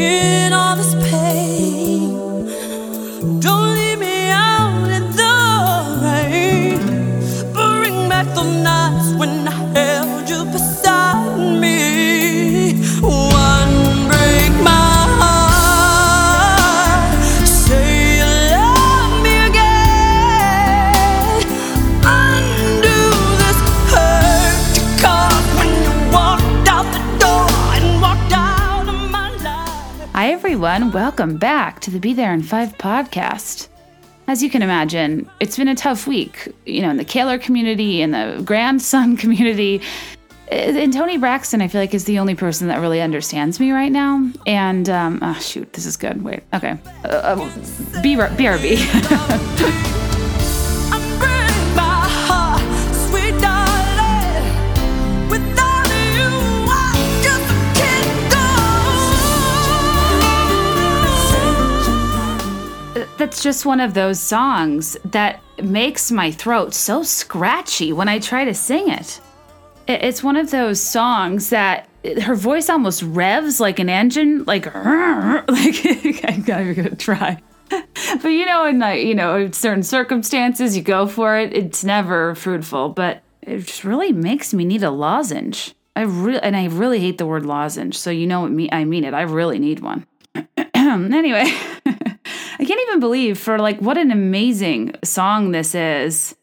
in Welcome back to the Be There in Five podcast. As you can imagine, it's been a tough week, you know, in the Kaylor community, in the grandson community. And Toni Braxton, I feel like, is the only person that really understands me right now. And, um, oh, shoot, this is good. Wait, okay. Uh, uh, B- BRB. That's just one of those songs that makes my throat so scratchy when I try to sing it. It- It's one of those songs that her voice almost revs like an engine, like like I'm gonna try. But you know, in like you know in certain circumstances, you go for it. It's never fruitful, but it just really makes me need a lozenge. I really and I really hate the word lozenge, so you know what me I mean it. I really need one. anyway, I can't even believe for like what an amazing song this is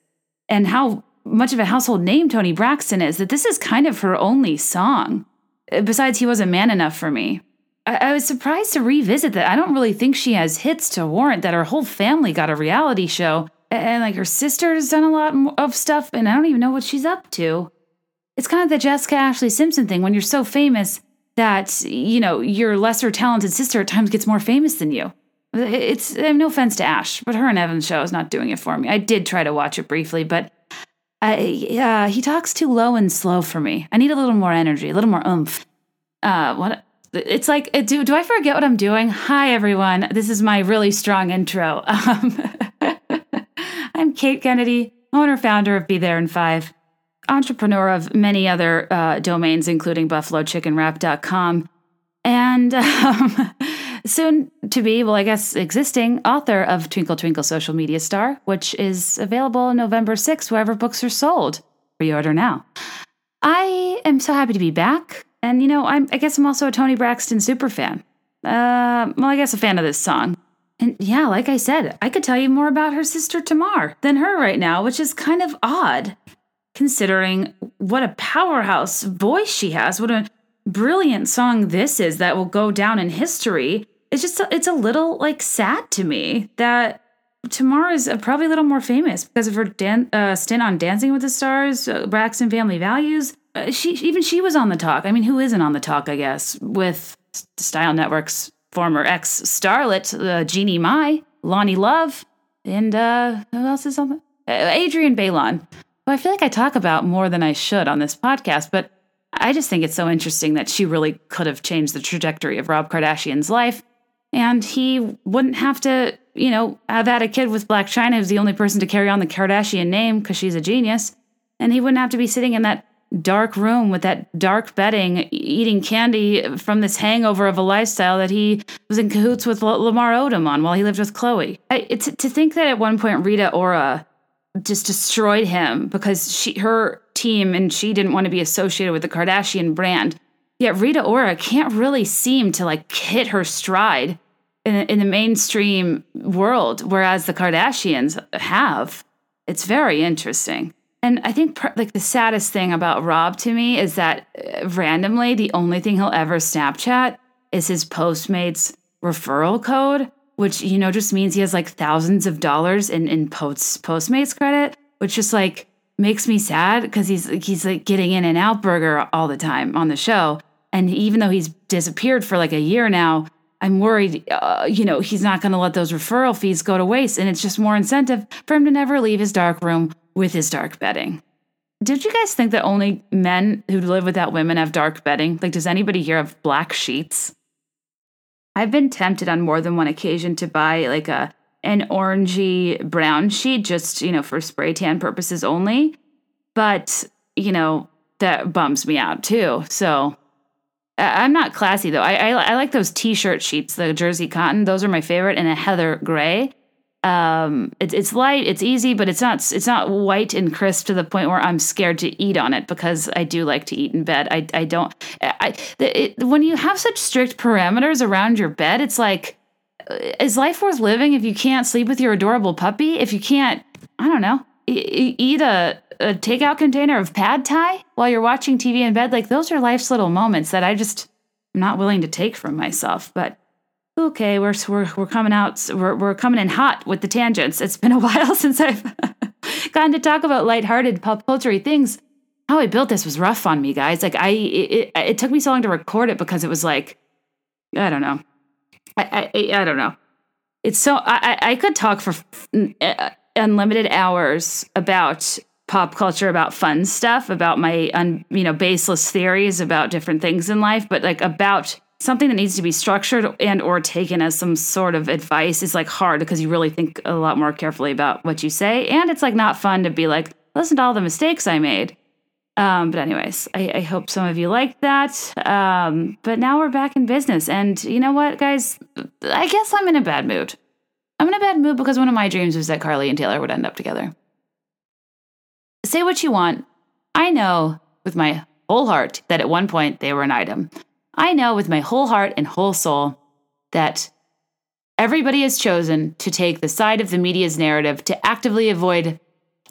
and how much of a household name Toni Braxton is that this is kind of her only song. Uh, Besides, he wasn't man enough for me. I, I was surprised to revisit that. I don't really think she has hits to warrant that her whole family got a reality show. A- And, like her sister's done a lot of stuff, and I don't even know what she's up to. It's kind of the Jessica Ashlee Simpson thing when you're so famous that, you know, your lesser talented sister at times gets more famous than you. It's I have no offense to Ash, but her and Evan's show is not doing it for me. I did try to watch it briefly, but I, uh, he talks too low and slow for me. I need a little more energy, a little more oomph. Uh, what? It's like, uh, do, do I forget what I'm doing? Hi, everyone. This is my really strong intro. Um, I'm Kate Kennedy, owner founder of Be There in Five, entrepreneur of many other uh, domains, including BuffaloChickenWrap.com, and um, soon to be, well, I guess existing author of Twinkle Twinkle Social Media Star, which is available November 6th wherever books are sold. Pre-order now. I am so happy to be back, and you know, I'm, I guess I'm also a Toni Braxton super fan. Uh, well, I guess a fan of this song. And yeah, like I said, I could tell you more about her sister Tamar than her right now, which is kind of odd considering what a powerhouse voice she has. What a brilliant song this is that will go down in history. It's just it's a little like sad to me that Tamar is uh, probably a little more famous because of her dan- uh, stint on Dancing with the Stars, uh, Braxton Family Values. Uh, she even she was on the talk. I mean, who isn't on the talk? I guess with Style Network's former ex starlet uh, Jeannie Mai, Loni Love, and uh, who else is on the? Uh, Adrienne Bailon. Who I feel like I talk about more than I should on this podcast, but I just think it's so interesting that she really could have changed the trajectory of Rob Kardashian's life. And he wouldn't have to, you know, have had a kid with Blac Chyna, who's the only person to carry on the Kardashian name because she's a genius. And he wouldn't have to be sitting in that dark room with that dark bedding, eating candy from this hangover of a lifestyle that he was in cahoots with L- Lamar Odom on while he lived with Khloe. I, it's, to think that at one point Rita Ora just destroyed him because she her team and she didn't want to be associated with the Kardashian brand. Yet Rita Ora can't really seem to like hit her stride in, in the mainstream world, whereas the Kardashians have. It's very interesting. And I think like the saddest thing about Rob to me is that uh, randomly the only thing he'll ever Snapchat is his Postmates referral code, which you know just means he has like thousands of dollars in in post Postmates credit, which just like makes me sad because he's he's like getting in and out burger all the time on the show, and even though he's disappeared for like a year now. I'm worried, uh, you know, he's not going to let those referral fees go to waste, and it's just more incentive for him to never leave his dark room with his dark bedding. Did you guys think that only men who live without women have dark bedding? Like, does anybody here have black sheets? I've been tempted on more than one occasion to buy like a an orangey brown sheet, just you know, for spray tan purposes only. But you know, that bums me out too. So I'm not classy though. I, I I like those t-shirt sheets, the jersey cotton. Those are my favorite, and a heather gray. Um, it's it's light, it's easy, but it's not it's not white and crisp to the point where I'm scared to eat on it because I do like to eat in bed. I I don't. I it, when you have such strict parameters around your bed, it's like is life worth living if you can't sleep with your adorable puppy? If you can't, I don't know, eat a, a takeout container of pad thai while you're watching TV in bed? Like those are life's little moments that I just am not willing to take from myself. But okay, we're we're we're coming out, we're we're coming in hot with the tangents. It's been a while since I've gotten to talk about lighthearted pop culture things. How I built this was rough on me, guys. Like I, it, it took me so long to record it because it was like, I don't know. I, I, I don't know. It's so I, I could talk for uh, unlimited hours about pop culture, about fun stuff, about my un, you know baseless theories about different things in life, but like about something that needs to be structured and or taken as some sort of advice is like hard because you really think a lot more carefully about what you say, and it's like not fun to be like listen to all the mistakes I made. Um, but anyways, I, I, hope some of you liked that. Um, but now we're back in business, and you know what, guys? I guess I'm in a bad mood. I'm in a bad mood because one of my dreams was that Karlie and Taylor would end up together. Say what you want. I know with my whole heart that at one point they were an item. I know with my whole heart and whole soul that everybody has chosen to take the side of the media's narrative to actively avoid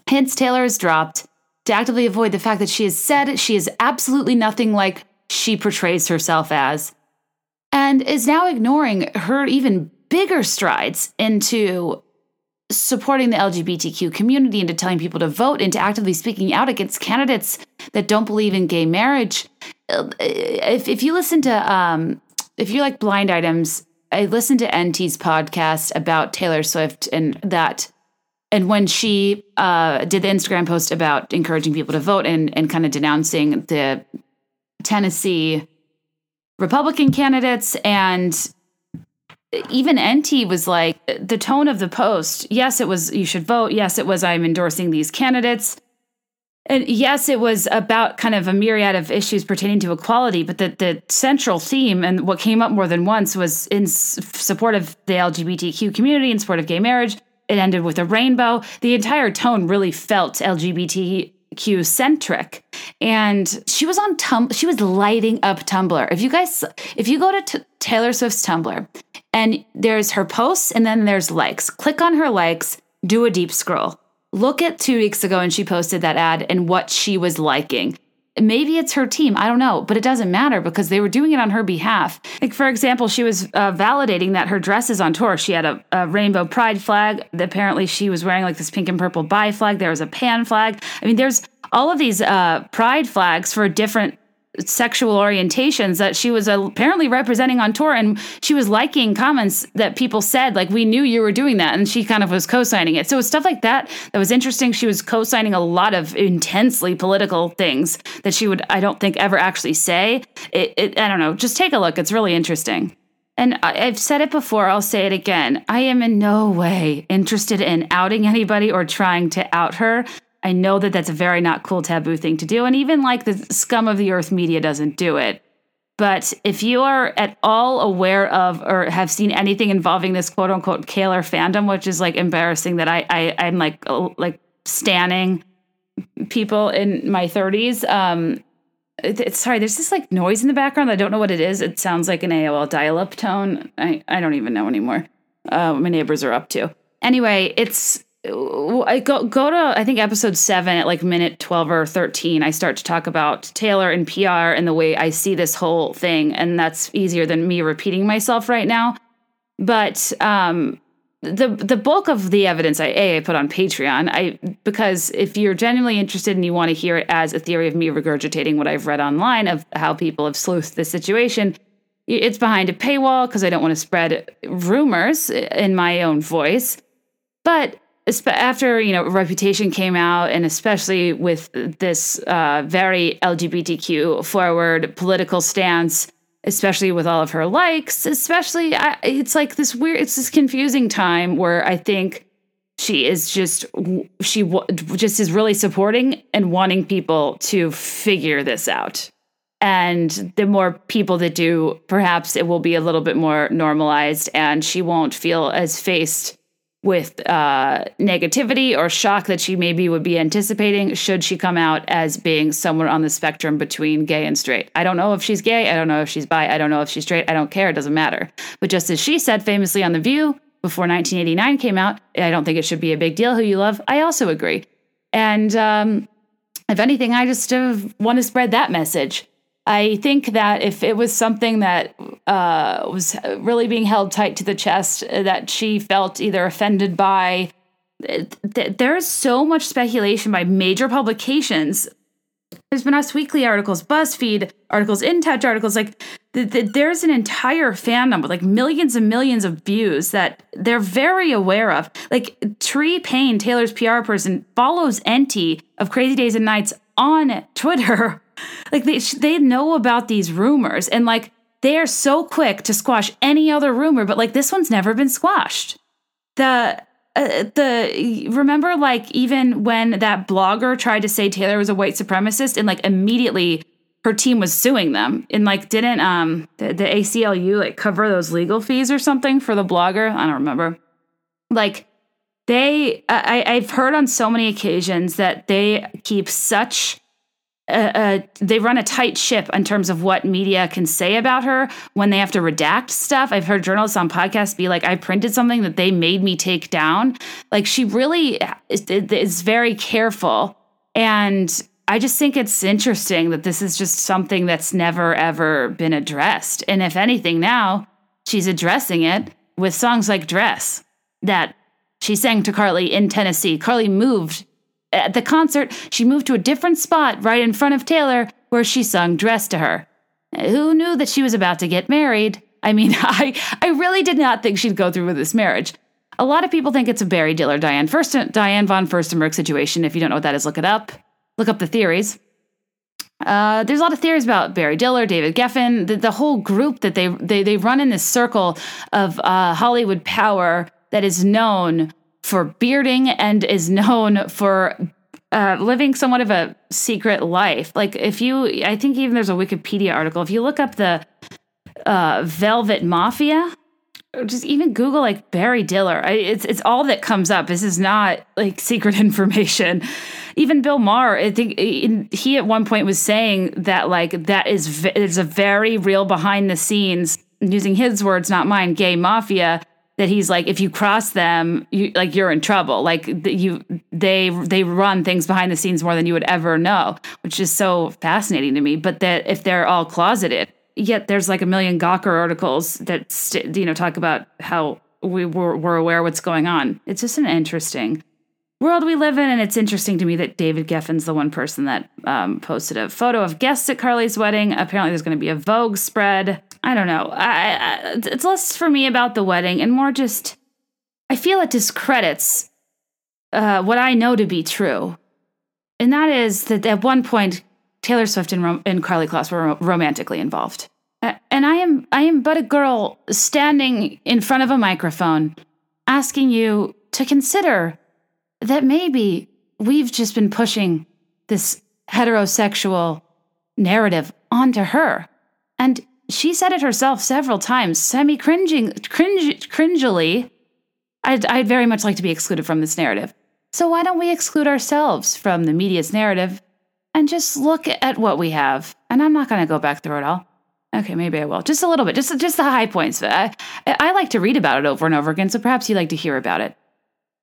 hints Taylor has dropped to actively avoid the fact that she has said she is absolutely nothing like she portrays herself as, and is now ignoring her even bigger strides into supporting the LGBTQ community, into telling people to vote, into actively speaking out against candidates that don't believe in gay marriage. If, if you listen to, um, if you like blind items, I listened to Enty's podcast about Taylor Swift and that and when she uh, did the Instagram post about encouraging people to vote and, and kind of denouncing the Tennessee Republican candidates, and even Enty was like, the tone of the post, yes, it was, you should vote. Yes, it was, I'm endorsing these candidates. And yes, it was about kind of a myriad of issues pertaining to equality, but the, the central theme and what came up more than once was in support of the LGBTQ community, in support of gay marriage, it ended with a rainbow. The entire tone really felt LGBTQ centric. And she was on Tumblr, she was lighting up Tumblr. If you guys if you go to t- Taylor Swift's Tumblr and there's her posts and then there's likes. Click on her likes, do a deep scroll. Look at 2 weeks ago and she posted that ad and what she was liking. Maybe it's her team i don't know but it doesn't matter because they were doing it on her behalf. Like for example she was uh, validating that her dress is on tour she had a, a, rainbow pride flag. Apparently she was wearing like this pink and purple bi flag. There was a pan flag. I mean there's all of these uh, pride flags for different sexual orientations that she was uh, apparently representing on tour and she was liking comments that people said like we knew you were doing that and she kind of was co-signing it. So it's stuff like that that was interesting. She was co-signing a lot of intensely political things that she would i don't think ever actually say. It, it i don't know just take a look. It's really interesting. And I've said it before, I'll say it again. I am in no way interested in outing anybody or trying to out her. I know that that's a very not cool taboo thing to do. And even like the scum of the earth media doesn't do it. But if you are at all aware of or have seen anything involving this quote unquote Kaylor fandom, which is like embarrassing that I, I I'm like uh, like standing people in my 30s. Um, it's sorry, there's this like noise in the background. I don't know what it is. It sounds like an AOL dial-up tone. I I don't even know anymore. Uh, my neighbors are up to. Anyway, it's I go go to I think episode seven at like minute twelve or thirteen. I start to talk about Taylor and PR and the way I see this whole thing, and that's easier than me repeating myself right now. But um, the the bulk of the evidence I a I put on Patreon. I because if you're genuinely interested and you want to hear it as a theory of me regurgitating what I've read online of how people have sleuthed the situation, it's behind a paywall because I don't want to spread rumors in my own voice. But after you know reputation came out and especially with this uh, very lgbtq forward political stance especially with all of her likes especially I, it's like this weird it's this confusing time where i think she is just she w- just is really supporting and wanting people to figure this out. And the more people that do, perhaps it will be a little bit more normalized and she won't feel as faced with uh, negativity or shock that she maybe would be anticipating should she come out as being somewhere on the spectrum between gay and straight. I don't know if she's gay. I don't know if she's bi. I don't know if she's straight. I don't care. It doesn't matter. But just as she said famously on The View before 1989 came out, I don't think it should be a big deal who you love. I also agree. And um, if anything, I just uh, want to spread that message. I think that if it was something that uh, was really being held tight to the chest, uh, that she felt either offended by, th- there's so much speculation by major publications. There's been Us Weekly articles, BuzzFeed articles, In Touch articles. Like, th- th- there's an entire fandom with like millions and millions of views that they're very aware of. Like, Tree Paine, Taylor's PR person, follows Enty of Crazy Days and Nights on Twitter like they they know about these rumors and like they are so quick to squash any other rumor, but like this one's never been squashed. The uh, the remember like even when that blogger tried to say Taylor was a white supremacist and like immediately her team was suing them and like didn't um the, the ACLU like cover those legal fees or something for the blogger? I don't remember. Like they I I've heard on so many occasions that they keep such uh, they run a tight ship in terms of what media can say about her when they have to redact stuff. I've heard journalists on podcasts be like, I printed something that they made me take down. Like, she really is, is very careful. And I just think it's interesting that this is just something that's never, ever been addressed. And if anything, now she's addressing it with songs like Dress that she sang to Karlie in Tennessee. Karlie moved at the concert, she moved to a different spot right in front of Taylor where she sung Dress to her. Who knew that she was about to get married? I mean, I, I really did not think she'd go through with this marriage. A lot of people think it's a Barry Diller Diane First Diane von Furstenberg situation. If you don't know what that is, look it up. Look up the theories. Uh, there's a lot of theories about Barry Diller, David Geffen, the, the whole group that they they they run in this circle of uh, Hollywood power that is known for bearding and is known for uh, living somewhat of a secret life. Like if you, I think even there's a Wikipedia article. If you look up the uh, Velvet Mafia, just even Google like Barry Diller. I, it's it's all that comes up. This is not like secret information. Even Bill Maher, I think in, he at one point was saying that like that is is a very real behind the scenes, using his words, not mine, gay mafia that he's like if you cross them you like you're in trouble. Like you they they run things behind the scenes more than you would ever know which is so fascinating to me. But that if they're all closeted yet there's like a million gawker articles that st- you know talk about how we were, were aware what's going on. It's just an interesting world we live in and it's interesting to me that david geffen's the one person that um, posted a photo of guests at karlie's wedding. Apparently there's going to be a vogue spread I don't know. I, I, it's less for me about the wedding and more just, I feel it discredits uh, what I know to be true. And that is that at one point, Taylor Swift and, and Karlie Kloss were ro- romantically involved. And I am, I am but a girl standing in front of a microphone asking you to consider that maybe we've just been pushing this heterosexual narrative onto her. And she said it herself several times, semi cringing, cringe, cringily. I'd, I'd very much like to be excluded from this narrative. So why don't we exclude ourselves from the media's narrative and just look at what we have? And I'm not going to go back through it all. Okay, maybe I will. Just a little bit, just just the high points. I, I like to read about it over and over again, so perhaps you like to hear about it.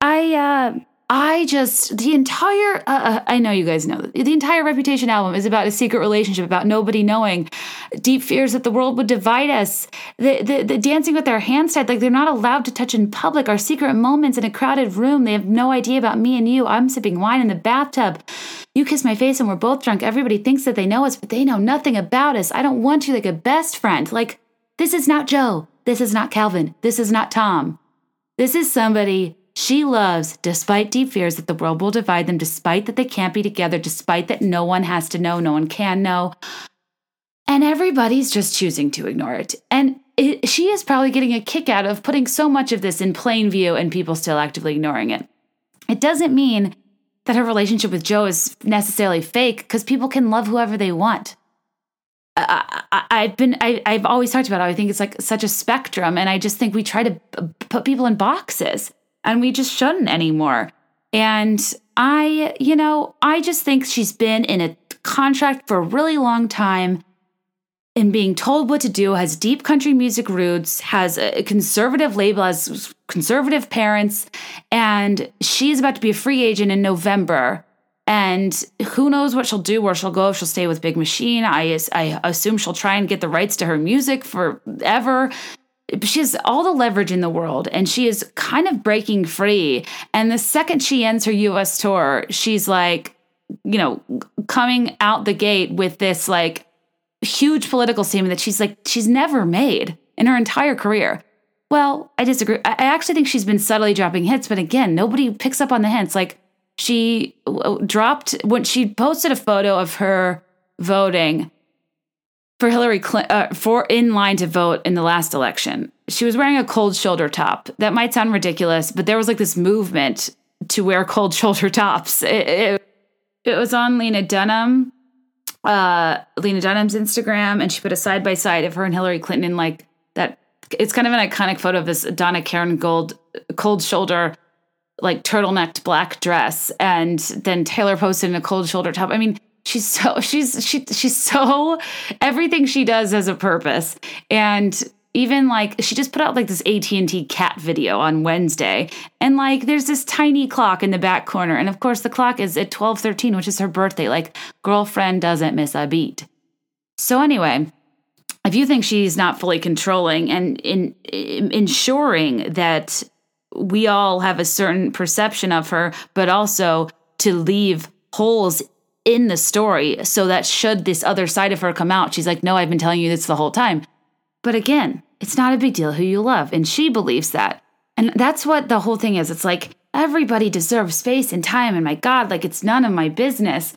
I uh, I just the entire uh, uh, I know you guys know the entire Reputation album is about a secret relationship about nobody knowing, deep fears that the world would divide us, the, the the dancing with their hands tied like they're not allowed to touch in public, our secret moments in a crowded room. They have no idea about me and you. I'm sipping wine in the bathtub. You kiss my face and we're both drunk. Everybody thinks that they know us, but they know nothing about us. I don't want you like a best friend. Like this is not Joe. This is not Calvin. This is not Tom. This is somebody she loves, despite deep fears that the world will divide them, despite that they can't be together, despite that no one has to know, no one can know. And everybody's just choosing to ignore it. And it, she is probably getting a kick out of putting so much of this in plain view and people still actively ignoring it. It doesn't mean that her relationship with Joe is necessarily fake because people can love whoever they want. I, have been I, I've always talked about how I think it's like such a spectrum, and I just think we try to put people in boxes, and we just shouldn't anymore. And I, you know, I just think she's been in a contract for a really long time and being told what to do, has deep country music roots, has a conservative label, has conservative parents, and she's about to be a free agent in November. And who knows what she'll do, where she'll go, if she'll stay with Big Machine. I, I assume she'll try and get the rights to her music forever. She has all the leverage in the world and she is kind of breaking free. And the second she ends her US tour, she's like, you know, coming out the gate with this like huge political statement that she's like, she's never made in her entire career. Well, I disagree. I actually think she's been subtly dropping hits, but again, nobody picks up on the hints. Like she uh, dropped when she posted a photo of her voting for Hillary Clinton uh, for in line to vote in the last election. She was wearing a cold shoulder top. That might sound ridiculous, but there was like this movement to wear cold shoulder tops. It, it, it was on Lena Dunham, uh, Lena Dunham's Instagram, and she put a side by side of her and Hillary Clinton in like that. It's kind of an iconic photo of this Donna Karan Gold cold shoulder, like turtlenecked black dress, and then Taylor posted in a cold shoulder top. I mean, she's so she's she she's so everything she does has a purpose, and even like she just put out like this AT&T cat video on Wednesday. And like there's this tiny clock in the back corner. And of course the clock is at 12:13 which is her birthday. Like girlfriend doesn't miss a beat. So anyway, if you think she's not fully controlling and in, in ensuring that we all have a certain perception of her but also to leave holes in the story so that should this other side of her come out she's like no I've been telling you this the whole time but again, it's not a big deal who you love. And she believes that. And that's what the whole thing is. It's like everybody deserves space and time. And my God, like it's none of my business.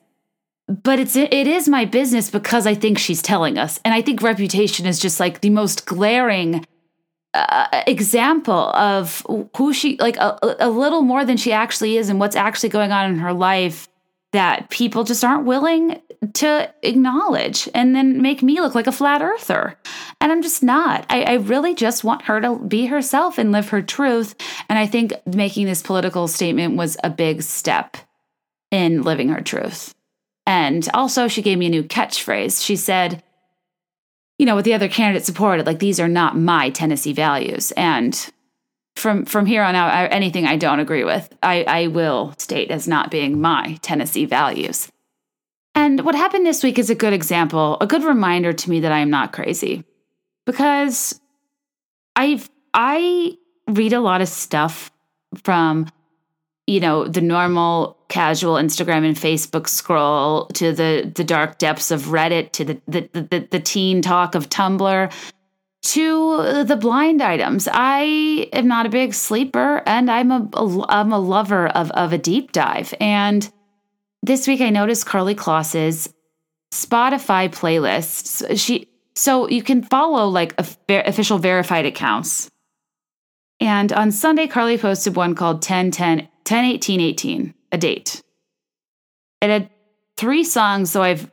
But it's it is my business because I think she's telling us. And I think reputation is just like the most glaring uh, example of who she like a, a little more than she actually is and what's actually going on in her life that people just aren't willing to acknowledge and then make me look like a flat earther. And I'm just not. I, I, really just want her to be herself and live her truth. And I think making this political statement was a big step in living her truth. And also, she gave me a new catchphrase. She said, you know, what the other candidate supported, like, these are not my Tennessee values. And from from here on out, I, anything I don't agree with, I, I will state as not being my Tennessee values. And what happened this week is a good example, a good reminder to me that I am not crazy, because I've I read a lot of stuff from you know the normal casual Instagram and Facebook scroll to the the dark depths of Reddit to the the the, the teen talk of Tumblr to the blind items. I am not a big sleeper and I'm a, a I'm a lover of of a deep dive. And this week I noticed Karlie Kloss's Spotify playlists. She so you can follow like official verified accounts. And on Sunday Karlie posted one called 10 10 10 18 18, a date. It had three songs, so I've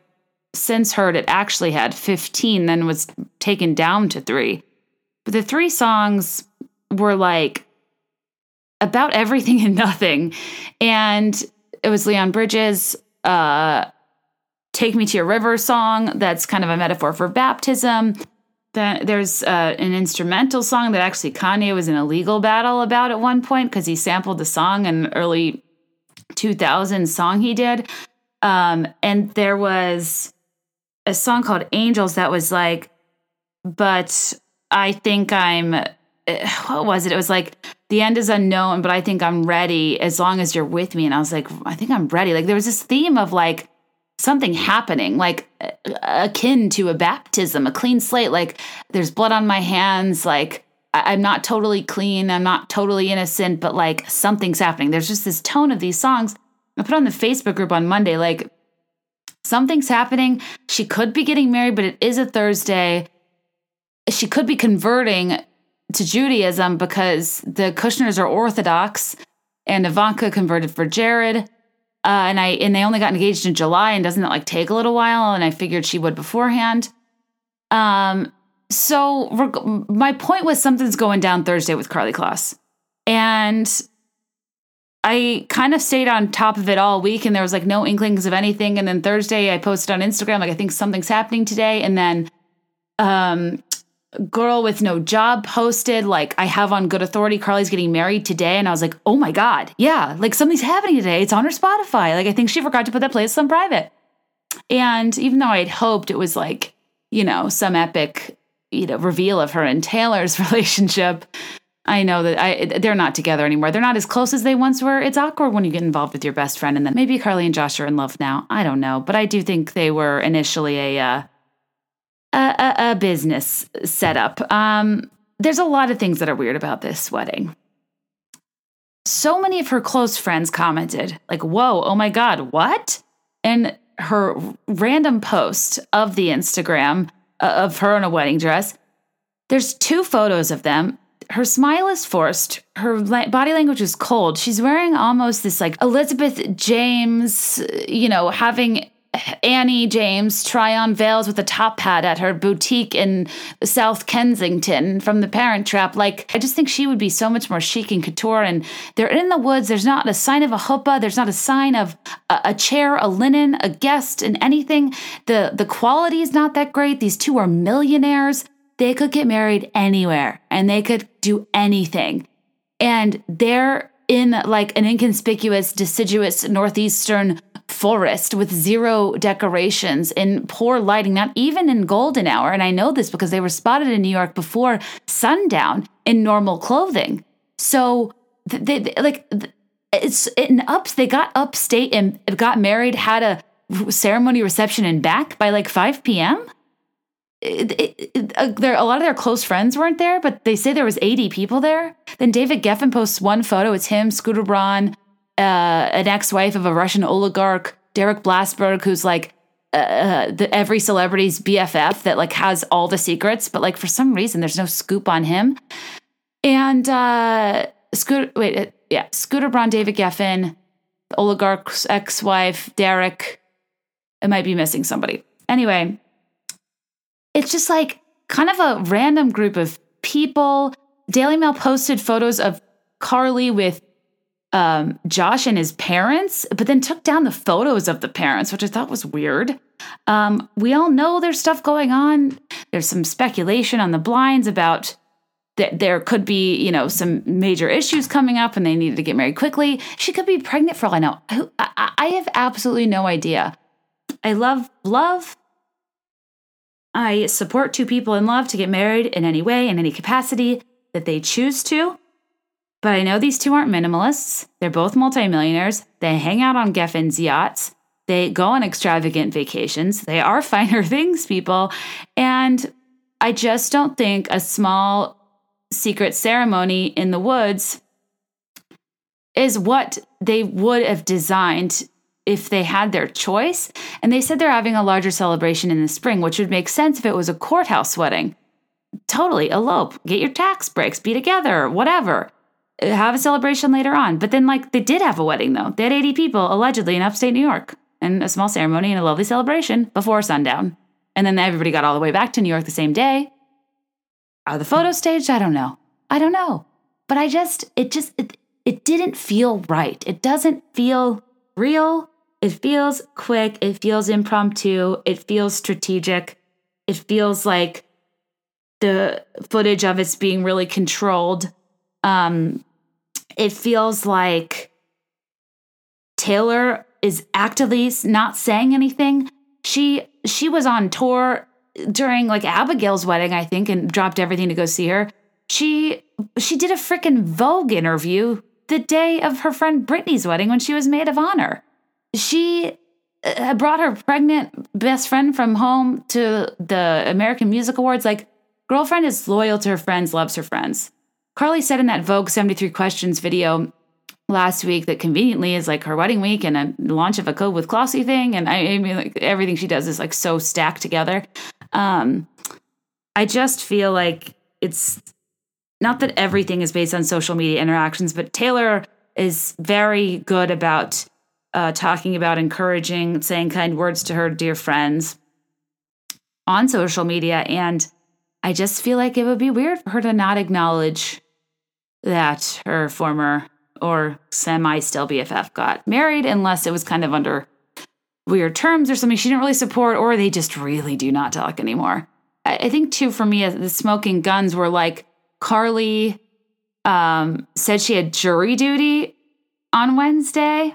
since heard it actually had 15, then was taken down to three. But the three songs were like about everything and nothing. And it was Leon Bridges, uh, Take Me to Your River song, that's kind of a metaphor for baptism. Then there's uh, an instrumental song that actually Kanye was in a legal battle about at one point because he sampled the song in early 2000 song he did. Um, and there was a song called Angels that was like, but I think I'm, eh, what was it? It was like, the end is unknown, but I think I'm ready as long as you're with me. And I was like, I think I'm ready. Like there was this theme of like something happening, like eh, akin to a baptism, a clean slate. Like there's blood on my hands. Like I- I'm not totally clean. I'm not totally innocent, but like something's happening. There's just this tone of these songs. I put on the Facebook group on Monday, like, something's happening. She could be getting married, but it is a Thursday. She could be converting to Judaism because the Kushners are Orthodox and Ivanka converted for Jared. Uh, and I and they only got engaged in July, and doesn't it like take a little while? And I figured she would beforehand. Um, so reg- my point was something's going down Thursday with Karlie Kloss. And I kind of stayed on top of it all week and there was like no inklings of anything. And then Thursday I posted on Instagram, like I think something's happening today. And then um girl with no job posted like I have on good authority Karlie's getting married today and I was like, "Oh my god. Yeah, like something's happening today. It's on her Spotify." Like I think she forgot to put that playlist on private. And even though I'd hoped it was like, you know, some epic, you know, reveal of her and Taylor's relationship, I know that I they're not together anymore. They're not as close as they once were. It's awkward when you get involved with your best friend and then maybe Karlie and Josh are in love now. I don't know, but I do think they were initially a uh, a, a, business setup. Um, there's a lot of things that are weird about this wedding. So many of her close friends commented, like, whoa, oh my God, what? And her random post of the Instagram uh, of her in a wedding dress, there's two photos of them. Her smile is forced. Her la- body language is cold. She's wearing almost this like Elizabeth James, you know, having Annie James try on veils with a top hat at her boutique in South Kensington from the Parent Trap. Like, I just think she would be so much more chic and couture. And they're in the woods. There's not a sign of a chuppah. There's not a sign of a, a chair, a linen, a guest, and anything. The the quality is not that great. These two are millionaires. They could get married anywhere, and they could do anything. And they're in like an inconspicuous, deciduous northeastern forest with zero decorations in poor lighting, not even in golden hour. And I know this because they were spotted in New York before sundown in normal clothing. So they, they like it's in ups. They got upstate and got married, had a ceremony reception and back by like 5 p.m. It, it, it, uh, there, a lot of their close friends weren't there, but they say there was 80 people there. Then David Geffen posts one photo. It's him, Scooter Braun, uh, an ex-wife of a Russian oligarch, Derek Blasberg, who's like uh, uh, the, every celebrity's BFF that like has all the secrets, but like for some reason there's no scoop on him. And uh, Scooter, wait, uh, yeah, Scooter Braun, David Geffen, oligarch's ex-wife, Derek. I might be missing somebody. Anyway, it's just like kind of a random group of people. Daily Mail posted photos of Karlie with um, Josh and his parents, but then took down the photos of the parents, which I thought was weird. Um, we all know there's stuff going on. There's some speculation on the blinds about that there could be, you know, some major issues coming up and they needed to get married quickly. She could be pregnant for all I know. I, I have absolutely no idea. I love love. I support two people in love to get married in any way, in any capacity that they choose to. But I know these two aren't minimalists. They're both multimillionaires. They hang out on Geffen's yachts. They go on extravagant vacations. They are finer things, people. And I just don't think a small secret ceremony in the woods is what they would have designed if they had their choice. And they said they're having a larger celebration in the spring, which would make sense if it was a courthouse wedding. Totally elope, get your tax breaks, be together, whatever have a celebration later on. But then, like, they did have a wedding, though. They had 80 people, allegedly, in upstate New York, and a small ceremony and a lovely celebration before sundown. And then everybody got all the way back to New York the same day. Are the photos staged? I don't know. I don't know. But I just, it just, it, it didn't feel right. It doesn't feel real. It feels quick. It feels impromptu. It feels strategic. It feels like the footage of it's being really controlled. Um, it feels like Taylor is actively not saying anything. She she was on tour during like Abigail's wedding, I think, and dropped everything to go see her. She she did a freaking Vogue interview the day of her friend Brittany's wedding when she was maid of honor. She uh, brought her pregnant best friend from home to the American Music Awards. Like, girlfriend is loyal to her friends, loves her friends. Karlie said in that Vogue 73 Questions video last week that conveniently is like her wedding week and a launch of a Kode with Klossy thing. And I, I mean, like everything she does is like so stacked together. Um, I just feel like it's not that everything is based on social media interactions, but Taylor is very good about uh, talking about encouraging, saying kind words to her dear friends. on social media. And I just feel like it would be weird for her to not acknowledge that her former or semi still BFF got married unless it was kind of under weird terms or something she didn't really support, or they just really do not talk anymore. I, think, too, for me, the smoking guns were like Karlie um, said she had jury duty on Wednesday.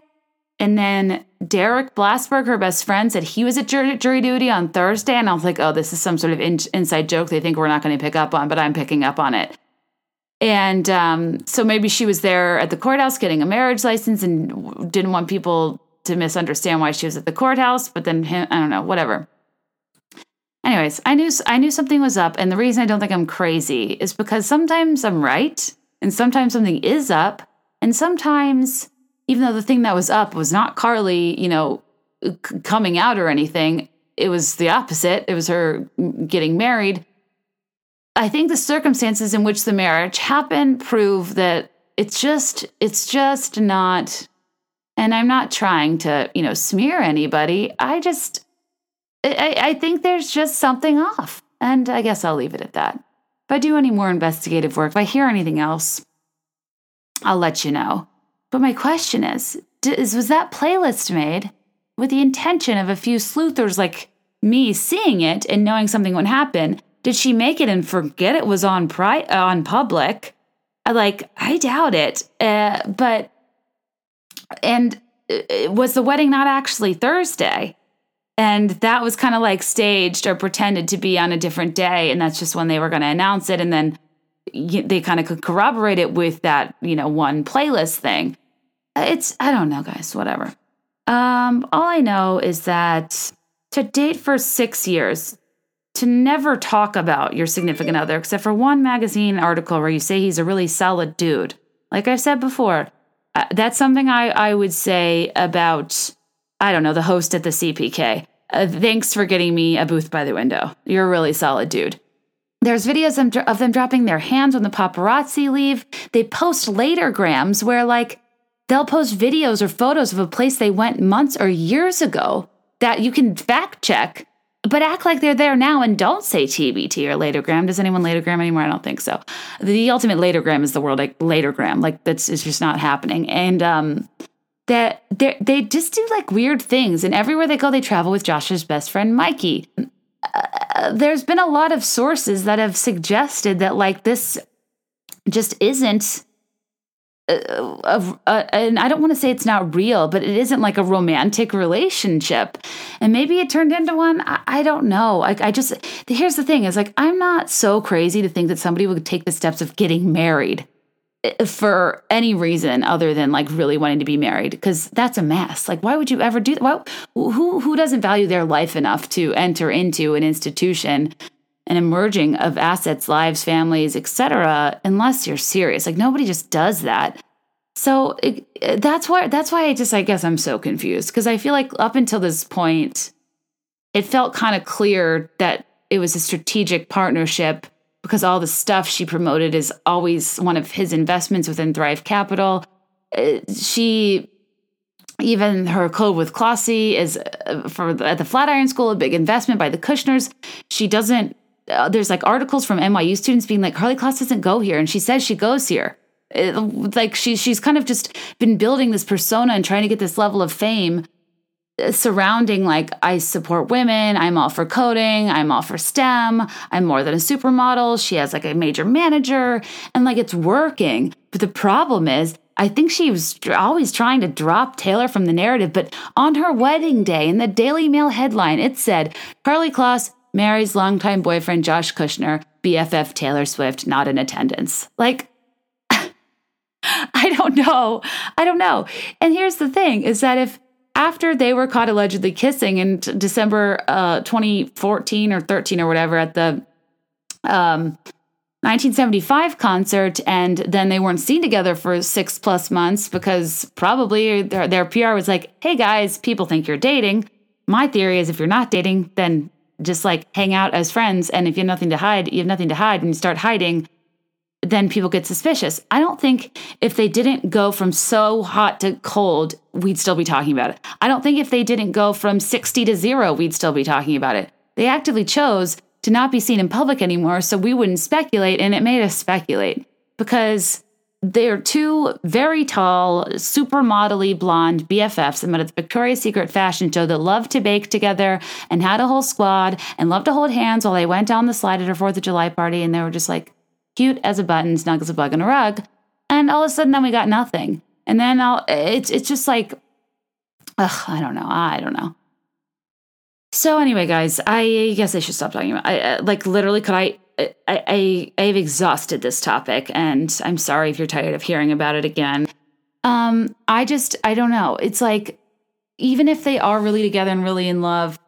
And then Derek Blasberg, her best friend, said he was at jury, jury duty on Thursday. And I was like, oh, this is some sort of in, inside joke they think we're not going to pick up on, but I'm picking up on it. And um, so maybe she was there at the courthouse getting a marriage license and didn't want people to misunderstand why she was at the courthouse. But then, I don't know, whatever. Anyways, I knew I knew something was up, and the reason I don't think I'm crazy is because sometimes I'm right, and sometimes something is up, and sometimes even though the thing that was up was not Karlie, you know, c- coming out or anything, it was the opposite. It was her getting married. I think the circumstances in which the marriage happened prove that it's just it's just not and I'm not trying to, you know, smear anybody. I just I, I think there's just something off. And I guess I'll leave it at that. If I do any more investigative work, if I hear anything else, I'll let you know. But my question is, is was that playlist made with the intention of a few sleuthers like me seeing it and knowing something would happen? Did she make it and forget it was on pri- uh, on public? I like I doubt it. Uh, but and uh, was the wedding not actually Thursday? And that was kind of like staged or pretended to be on a different day. And that's just when they were going to announce it. And then they kind of could corroborate it with that, you know, one playlist thing. It's, I don't know, guys, whatever. Um, all I know is that to date for six years, to never talk about your significant other, except for one magazine article where you say he's a really solid dude. Like I've said before, uh, that's something I, I would say about I don't know, the host at the CPK. Uh, thanks for getting me a booth by the window. You're a really solid dude. There's videos of them dropping their hands when the paparazzi leave. They post later grams where, like, they'll post videos or photos of a place they went months or years ago that you can fact check, but act like they're there now and don't say TBT or latergram. Does anyone latergram anymore? I don't think so. The ultimate latergram is the world like latergram. Like that's it's just not happening. And um, that they they just do like weird things, and everywhere they go, they travel with Josh's best friend Mikey. There's been a lot of sources that have suggested that like this just isn't uh, uh, uh, and I don't want to say it's not real, but it isn't like a romantic relationship. And maybe it turned into one. I, I don't know. I, I just, here's the thing is like, I'm not so crazy to think that somebody would take the steps of getting married for any reason other than like really wanting to be married because that's a mess. Like why would you ever do that why, who who doesn't value their life enough to enter into an institution an emerging of assets lives families etc unless you're serious? Like nobody just does that. So it, that's why that's why i just i guess i'm so confused because i feel like up until this point it felt kind of clear that it was a strategic partnership because all the stuff she promoted is always one of his investments within Thrive Capital. Uh, she even her Kode with Klossy is uh, for the, at the Flatiron School, a big investment by the Kushners. She doesn't. Uh, there's like articles from NYU students being like, Karlie Kloss doesn't go here, and she says she goes here. It, like she she's kind of just been building this persona and trying to get this level of fame surrounding like I support women, I'm all for coding, I'm all for STEM, I'm more than a supermodel. She has like a major manager and like it's working. But the problem is I think she was always trying to drop Taylor from the narrative, but on her wedding day in the Daily Mail headline it said Karlie Kloss marries longtime boyfriend Josh Kushner, BFF Taylor Swift not in attendance. Like I don't know. I don't know. And here's the thing is that if after they were caught allegedly kissing in t- December uh, 2014 or 13 or whatever at the um, 1975 concert, and then they weren't seen together for six plus months because probably their, their PR was like, hey guys, people think you're dating. My theory is if you're not dating, then just like hang out as friends. And if you have nothing to hide, you have nothing to hide and you start hiding, then people get suspicious. I don't think if they didn't go from so hot to cold, we'd still be talking about it. I don't think if they didn't go from 60 to zero, we'd still be talking about it. They actively chose to not be seen in public anymore so we wouldn't speculate, and it made us speculate because they're two very tall, supermodelly blonde BFFs that met at the Victoria's Secret fashion show that loved to bake together and had a whole squad and loved to hold hands while they went down the slide at her Fourth of July party, and they were just like cute as a button, snug as a bug in a rug. And all of a sudden, then we got nothing. And then I'll, it's it's just like, ugh, I don't know, I don't know. So anyway, guys, I guess I should stop talking about. I like literally, could I I, I I've exhausted this topic, and I'm sorry if you're tired of hearing about it again. Um, I just I don't know. It's like even if they are really together and really in love,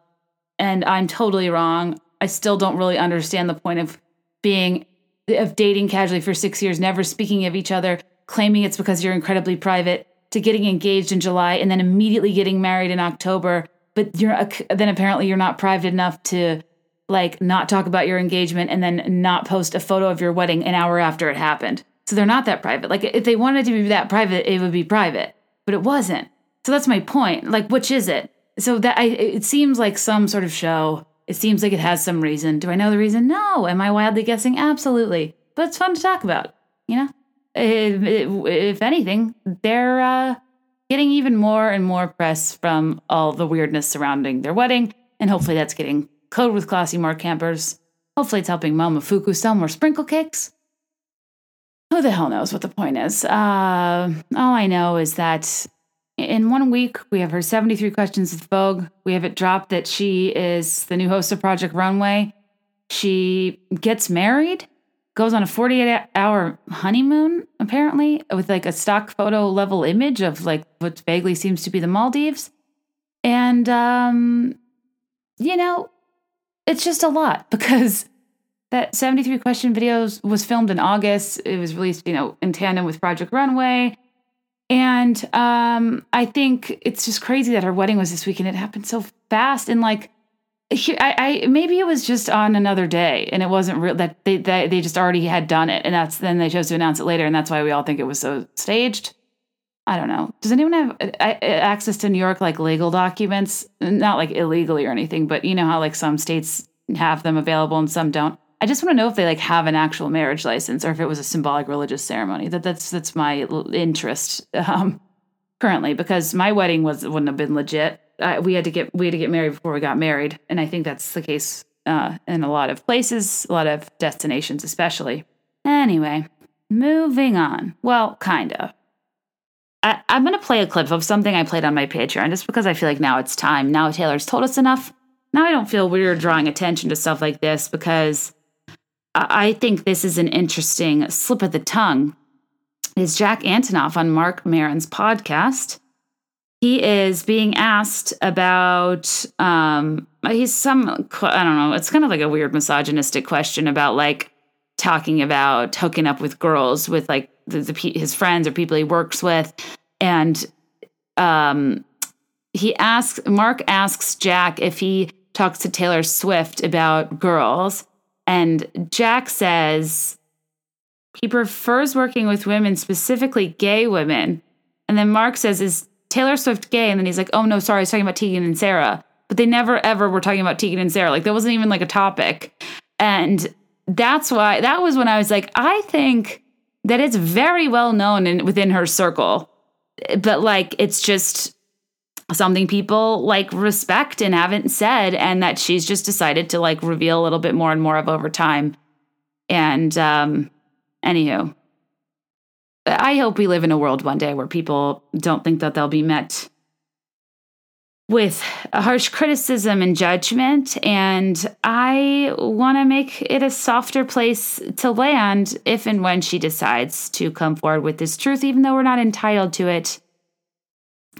and I'm totally wrong, I still don't really understand the point of being of dating casually for six years, never speaking of each other, claiming it's because you're incredibly private, to getting engaged in July and then immediately getting married in October. But you're then apparently you're not private enough to like not talk about your engagement and then not post a photo of your wedding an hour after it happened. So they're not that private. Like if they wanted to be that private, it would be private, but it wasn't. So that's my point. Like which is it? So that I it seems like some sort of show. It seems like it has some reason. Do I know the reason? No. Am I wildly guessing? Absolutely. But it's fun to talk about, you know? If, if anything, they're uh, getting even more and more press from all the weirdness surrounding their wedding, and hopefully that's getting Kode with Klossy More Campers. Hopefully, it's helping Momofuku sell more sprinkle cakes. Who the hell knows what the point is? Uh, all I know is that in one week, we have her 73 questions with Vogue. We have it dropped that she is the new host of Project Runway. She gets married, goes on a 48 hour honeymoon, apparently, with like a stock photo level image of like what vaguely seems to be the Maldives. And, um, you know, it's just a lot because that 73 question videos was filmed in August. It was released, you know, in tandem with Project Runway. And um, I think it's just crazy that her wedding was this week and it happened so fast. And like, I, I maybe it was just on another day and it wasn't real that they, they they just already had done it and that's then they chose to announce it later and that's why we all think it was so staged. I don't know. Does anyone have uh, access to New York like legal documents? Not like illegally or anything, but you know how like some states have them available and some don't. I just want to know if they like have an actual marriage license or if it was a symbolic religious ceremony. That that's that's my interest um, currently because my wedding was wouldn't have been legit. We had to get we had to get married before we got married, and I think that's the case uh, in a lot of places, a lot of destinations, especially. Anyway, moving on. Well, kind of. I, am going to play a clip of something I played on my Patreon just because I feel like now it's time. Now Taylor's told us enough. Now I don't feel weird drawing attention to stuff like this because I think this is an interesting slip of the tongue. Is Jack Antonoff on Marc Maron's podcast? He is being asked about um he's some I don't know, it's kind of like a weird misogynistic question about like talking about hooking up with girls with like the, the, his friends or people he works with, and um, he asks Marc asks Jack if he talks to Taylor Swift about girls, and Jack says he prefers working with women, specifically gay women. And then Marc says, "Is Taylor Swift gay?" And then he's like, "Oh no, sorry, I was talking about Tegan and Sara. But they never ever were talking about Tegan and Sara. Like that wasn't even like a topic. And that's why that was when I was like, I think that it's very well known in, within her circle, but like it's just something people like respect and haven't said, and that she's just decided to like reveal a little bit more and more of over time. And um, anywho, I hope we live in a world one day where people don't think that they'll be met with harsh criticism and judgment. And I want to make it a softer place to land if and when she decides to come forward with this truth, even though we're not entitled to it.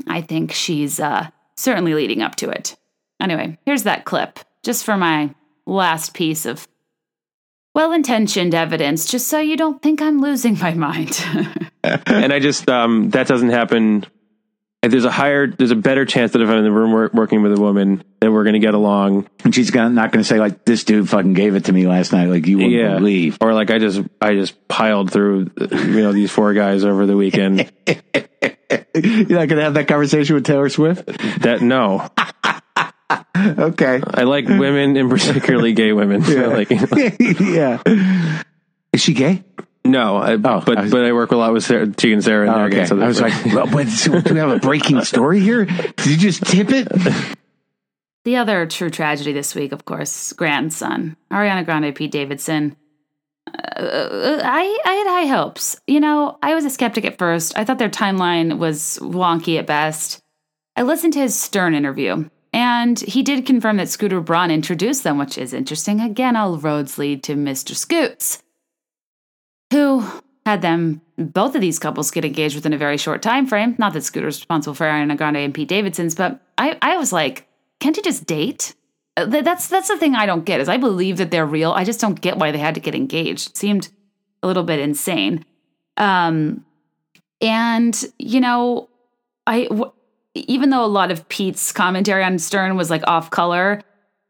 I think she's uh, certainly leading up to it. Anyway, here's that clip just for my last piece of well intentioned evidence, just so you don't think I'm losing my mind. and I just, um, that doesn't happen there's a higher, there's a better chance that if I'm in the room working with a woman, that we're going to get along. And she's gonna, not going to say like, this dude fucking gave it to me last night. Like you wouldn't yeah. believe. Or like, I just, I just piled through, you know, these four guys over the weekend. You're not going to have that conversation with Taylor Swift? That, no. okay. I like women, and particularly gay women. Yeah. like, yeah. Is she gay? no, I, oh, but I was- but I work a lot with Sara, Tegan and Sara. And Oh, they're okay. gay, so I was that's like, well, but, so do we have a breaking story here? Did you just tip it? The other true tragedy this week, of course, grandson Ariana Grande, Pete Davidson. I I had high hopes. You know, I was a skeptic at first. I thought their timeline was wonky at best. I listened to his Stern interview, and he did confirm that Scooter Braun introduced them, which is interesting. Again, all roads lead to Mr. Scoots, who had them both of these couples get engaged within a very short time frame. Not that Scooter's responsible for Ariana Grande and Pete Davidson's, but I, I was like, can't you just date? Th- That's that's the thing I don't get is I believe that they're real. I just don't get why they had to get engaged. It seemed a little bit insane. Um, and you know, I w- even though a lot of Pete's commentary on Stern was like off color,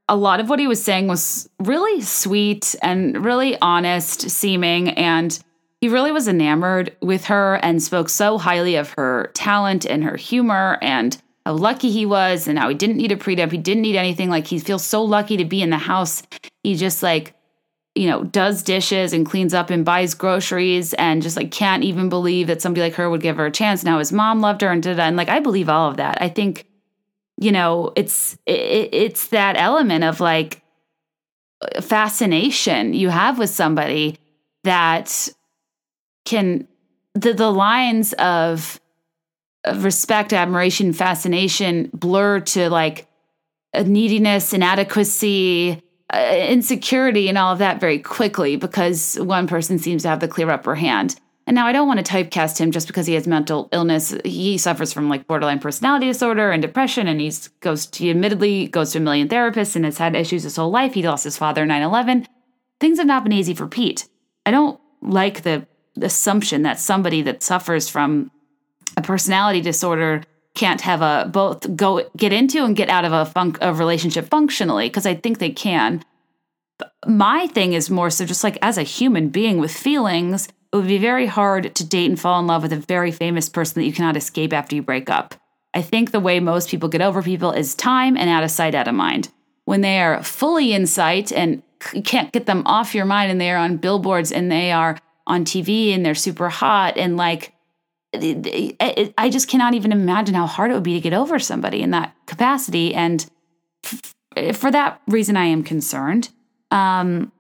a lot of what he was saying was really sweet and really honest seeming and he really was enamored with her and spoke so highly of her talent and her humor and how lucky he was and how he didn't need a prenup. He didn't need anything. Like he feels so lucky to be in the house. He just like, you know, does dishes and cleans up and buys groceries and just like can't even believe that somebody like her would give her a chance. Now his mom loved her and did and like I believe all of that. I think, you know, it's it, it's that element of like fascination you have with somebody that can the the lines of respect, admiration, fascination blur to like neediness, inadequacy, uh, insecurity, and all of that very quickly because one person seems to have the clear upper hand. And now I don't want to typecast him just because he has mental illness. He suffers from like borderline personality disorder and depression, and he's goes to, he admittedly goes to a million therapists and has had issues his whole life. He lost his father in 9-11. Things have not been easy for Pete. I don't like the assumption that somebody that suffers from a personality disorder can't have a both go get into and get out of a fun, a relationship functionally because I think they can. But my thing is more so just like as a human being with feelings, it would be very hard to date and fall in love with a very famous person that you cannot escape after you break up. I think the way most people get over people is time and out of sight, out of mind. When they are fully in sight and you can't get them off your mind and they are on billboards and they are on TV and they're super hot and like I just cannot even imagine how hard it would be to get over somebody in that capacity. And for that reason, I am concerned. Um,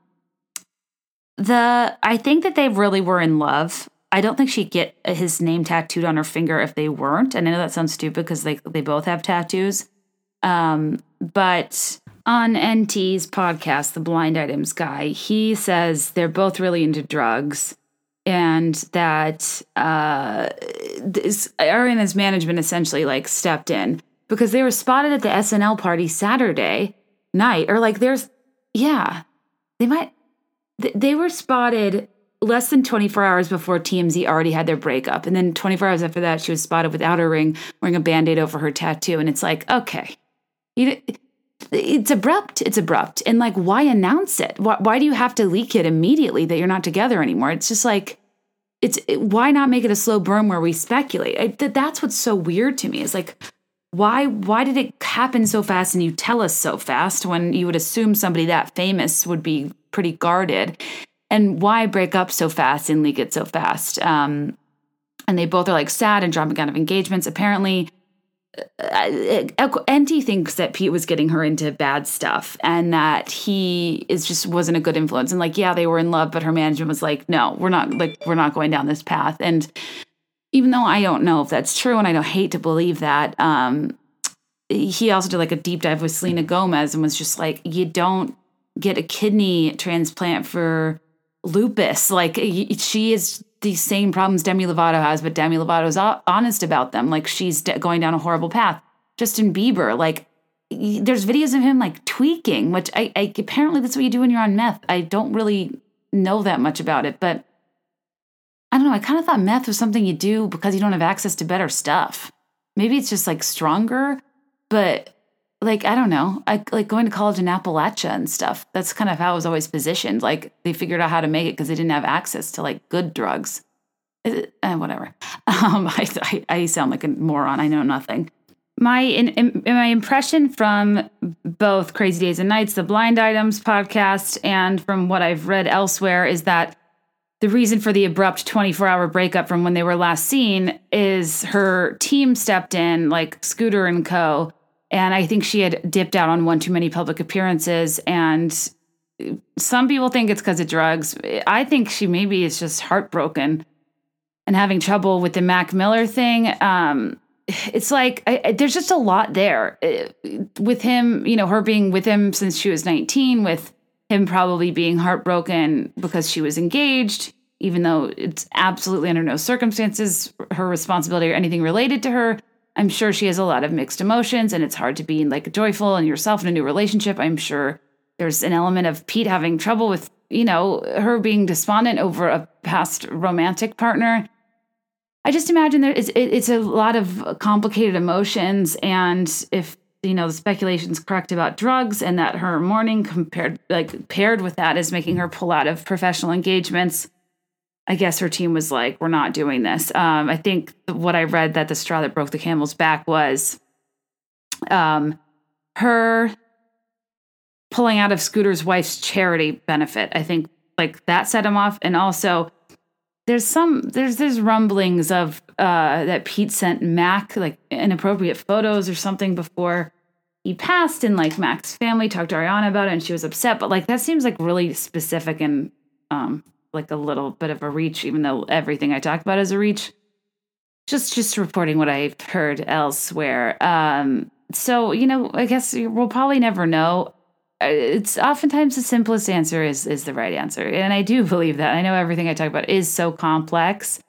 the I think that they really were in love. I don't think she'd get his name tattooed on her finger if they weren't. And I know that sounds stupid because they they both have tattoos. Um, but on Enty's podcast, the Blind Items guy, he says they're both really into drugs and that uh, this, Ariana's management essentially like stepped in because they were spotted at the SNL party Saturday night, or like there's, yeah, they might, th- they were spotted less than 24 hours before TMZ already had their breakup. And then 24 hours after that, she was spotted without her ring, wearing a band aid over her tattoo. And it's like, okay, you, it's abrupt. It's abrupt. And like, why announce it? Why, why do you have to leak it immediately that you're not together anymore? It's just like, it's it, why not make it a slow burn where we speculate? I, th- that's what's so weird to me. Is like, why why did it happen so fast and you tell us so fast when you would assume somebody that famous would be pretty guarded? And why break up so fast and leak it so fast? Um, and they both are like sad and dropping out of engagements. Apparently, Uh, uh, uh, Enty thinks that Pete was getting her into bad stuff and that he is just wasn't a good influence. And like, yeah, they were in love, but her management was like, no, we're not like we're not going down this path. And even though I don't know if that's true, and I don't hate to believe that, um, he also did like a deep dive with Selena Gomez and was just like, you don't get a kidney transplant for lupus. Like she is the same problems Demi Lovato has, but Demi Lovato's honest about them. Like she's going down a horrible path. Justin Bieber, like there's videos of him like tweaking, which I, I apparently that's what you do when you're on meth. I don't really know that much about it, but I don't know. I kind of thought meth was something you do because you don't have access to better stuff. Maybe it's just like stronger, but like I don't know. I like going to college in Appalachia and stuff. That's kind of how I was always positioned. Like they figured out how to make it because they didn't have access to like good drugs. It, eh, whatever. Um, I, I I sound like a moron. I know nothing. my in, in, my impression from both Crazy Days and Nights, the Blind Items podcast, and from what I've read elsewhere is that the reason for the abrupt 24 hour breakup from when they were last seen is her team stepped in, like Scooter and Co. And I think she had dipped out on one too many public appearances. And some people think it's because of drugs. I think she maybe is just heartbroken and having trouble with the Mac Miller thing. Um, it's like I, I, there's just a lot there uh, with him. You know, her being with him since she was 19, with him probably being heartbroken because she was engaged, even though it's absolutely under no circumstances her responsibility or anything related to her. I'm sure she has a lot of mixed emotions, and it's hard to be like joyful and yourself in a new relationship. I'm sure there's an element of Pete having trouble with, you know, her being despondent over a past romantic partner I just imagine there is it's a lot of complicated emotions, and if you know the speculation's correct about drugs, and that her mourning compared like paired with that is making her pull out of professional engagements. I guess her team was like, "We're not doing this." Um, I think what I read that the straw that broke the camel's back was, um, her pulling out of Scooter's wife's charity benefit. I think like that set him off, and also there's some there's there's rumblings of uh, that Pete sent Mac like inappropriate photos or something before he passed, and like Mac's family talked to Ariana about it, and she was upset. But like that seems like really specific and um, like a little bit of a reach, even though everything I talk about is a reach. Just just reporting what I've heard elsewhere. Um, so you know, I guess we'll probably never know it's oftentimes the simplest answer is is the right answer and i do believe that i know everything i talk about is so complex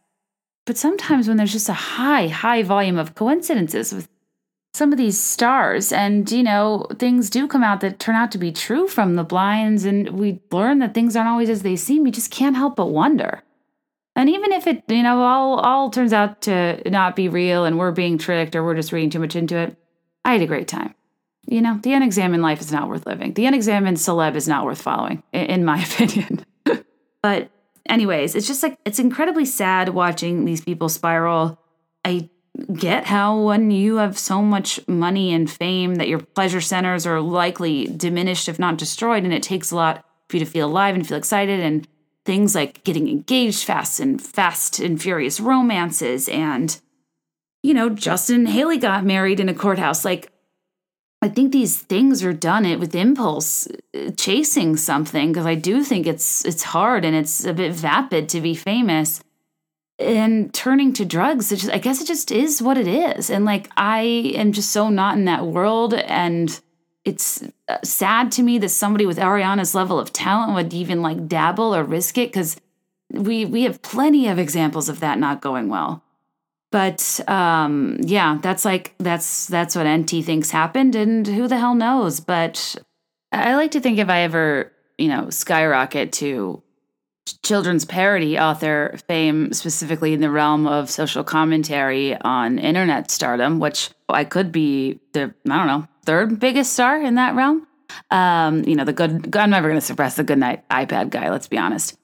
but sometimes when there's just a high high volume of coincidences with some of these stars and you know things do come out that turn out to be true from the blinds and we learn that things aren't always as they seem you just can't help but wonder and even if it you know all all turns out to not be real and we're being tricked or we're just reading too much into it i had a great time you know, the unexamined life is not worth living. The unexamined celeb is not worth following, in my opinion. but, anyways, it's just like, it's incredibly sad watching these people spiral. I get how when you have so much money and fame that your pleasure centers are likely diminished, if not destroyed, and it takes a lot for you to feel alive and feel excited and things like getting engaged fast and fast and furious romances and you know justin hailey got married in a courthouse like I think these things are done it with impulse, uh, chasing something because I do think it's it's hard and it's a bit vapid to be famous. And turning to drugs, just I guess it just is what it is. And like I am just so not in that world and it's uh, sad to me that somebody with Ariana's level of talent would even like dabble or risk it cuz we we have plenty of examples of that not going well. But um, yeah, that's like that's that's what Enty thinks happened, and who the hell knows? But I like to think if I ever you know skyrocket to children's parody author fame, specifically in the realm of social commentary on internet stardom, which I could be the I don't know third biggest star in that realm. Um, you know, the good. I'm never going to suppress the good night iPad guy. Let's be honest.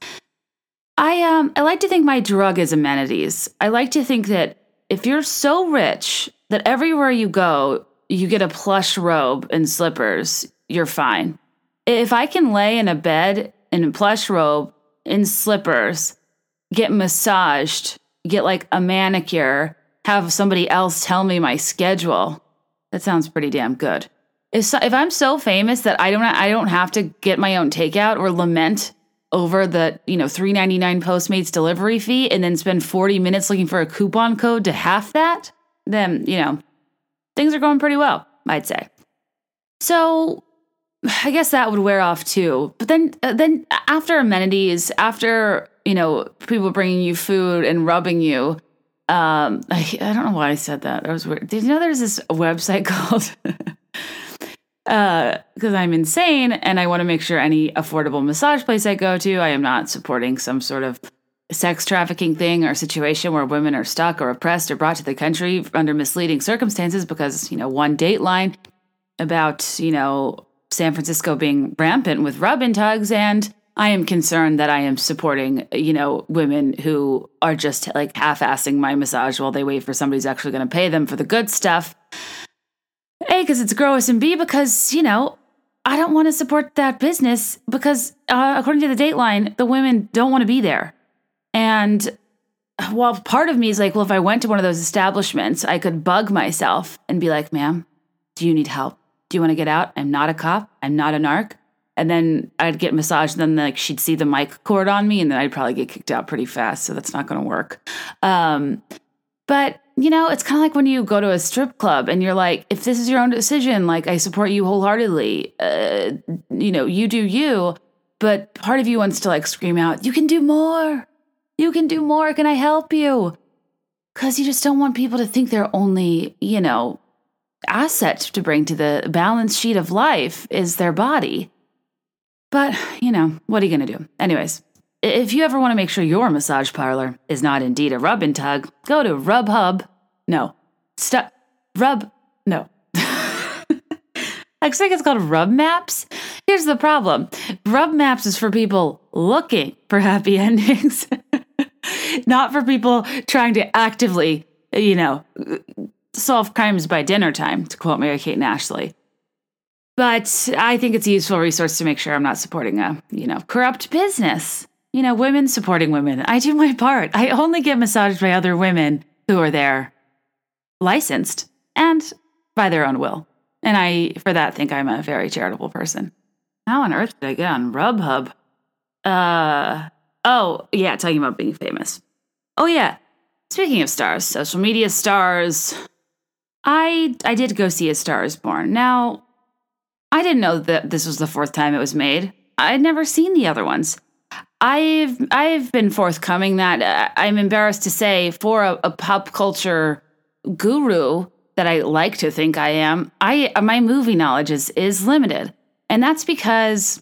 I um I like to think my drug is amenities. I like to think that if you're so rich that everywhere you go you get a plush robe and slippers, you're fine. If I can lay in a bed in a plush robe in slippers, get massaged, get like a manicure, have somebody else tell me my schedule, that sounds pretty damn good. If so, if I'm so famous that I don't I don't have to get my own takeout or lament over the you know 399 postmates delivery fee and then spend 40 minutes looking for a coupon code to half that then you know things are going pretty well i'd say so i guess that would wear off too. But then uh, then after amenities after you know people bringing you food and rubbing you um I, I don't know why i said that. That was weird. Did you know there's this website called because uh, I'm insane and I want to make sure any affordable massage place I go to, I am not supporting some sort of sex trafficking thing or situation where women are stuck or oppressed or brought to the country under misleading circumstances because, you know, one dateline about, you know, San Francisco being rampant with rub and tugs and I am concerned that I am supporting, you know, women who are just like half assing my massage while they wait for somebody who's actually going to pay them for the good stuff. A, because it's gross, and B, because, you know, I don't want to support that business because, uh, according to the Dateline, the women don't want to be there. And while part of me is like, well, if I went to one of those establishments, I could bug myself and be like, ma'am, do you need help? Do you want to get out? I'm not a cop. I'm not a narc. And then I'd get massaged, and then like she'd see the mic cord on me, and then I'd probably get kicked out pretty fast. So that's not going to work. Um, but you know, it's kind of like when you go to a strip club and you're like, if this is your own decision, like I support you wholeheartedly. Uh, you know, you do you. But part of you wants to like scream out, you can do more. You can do more. Can I help you? Because you just don't want people to think they're only, you know, asset to bring to the balance sheet of life is their body. But, you know, what are you going to do? Anyways, if you ever want to make sure your massage parlor is not indeed a rub and tug, go to RubHub. No, stop. Rub. No. I think it's called Rub Maps. Here's the problem Rub Maps is for people looking for happy endings, not for people trying to actively, you know, solve crimes by dinner time, to quote Mary Kate and Ashley. But I think it's a useful resource to make sure I'm not supporting a, you know, corrupt business. You know, women supporting women. I do my part. I only get massaged by other women who are there licensed and by their own will. And I, for that, think I'm a very charitable person. How on earth did I get on RubHub? Uh, oh, yeah, talking about being famous. Oh, yeah. Speaking of stars, social media stars, I I did go see A Star Is Born. Now, I didn't know that this was the fourth time it was made. I'd never seen the other ones. I've I've been forthcoming that uh, I'm embarrassed to say for a, a, pop culture guru that I like to think I am. I my movie knowledge is is limited, and that's because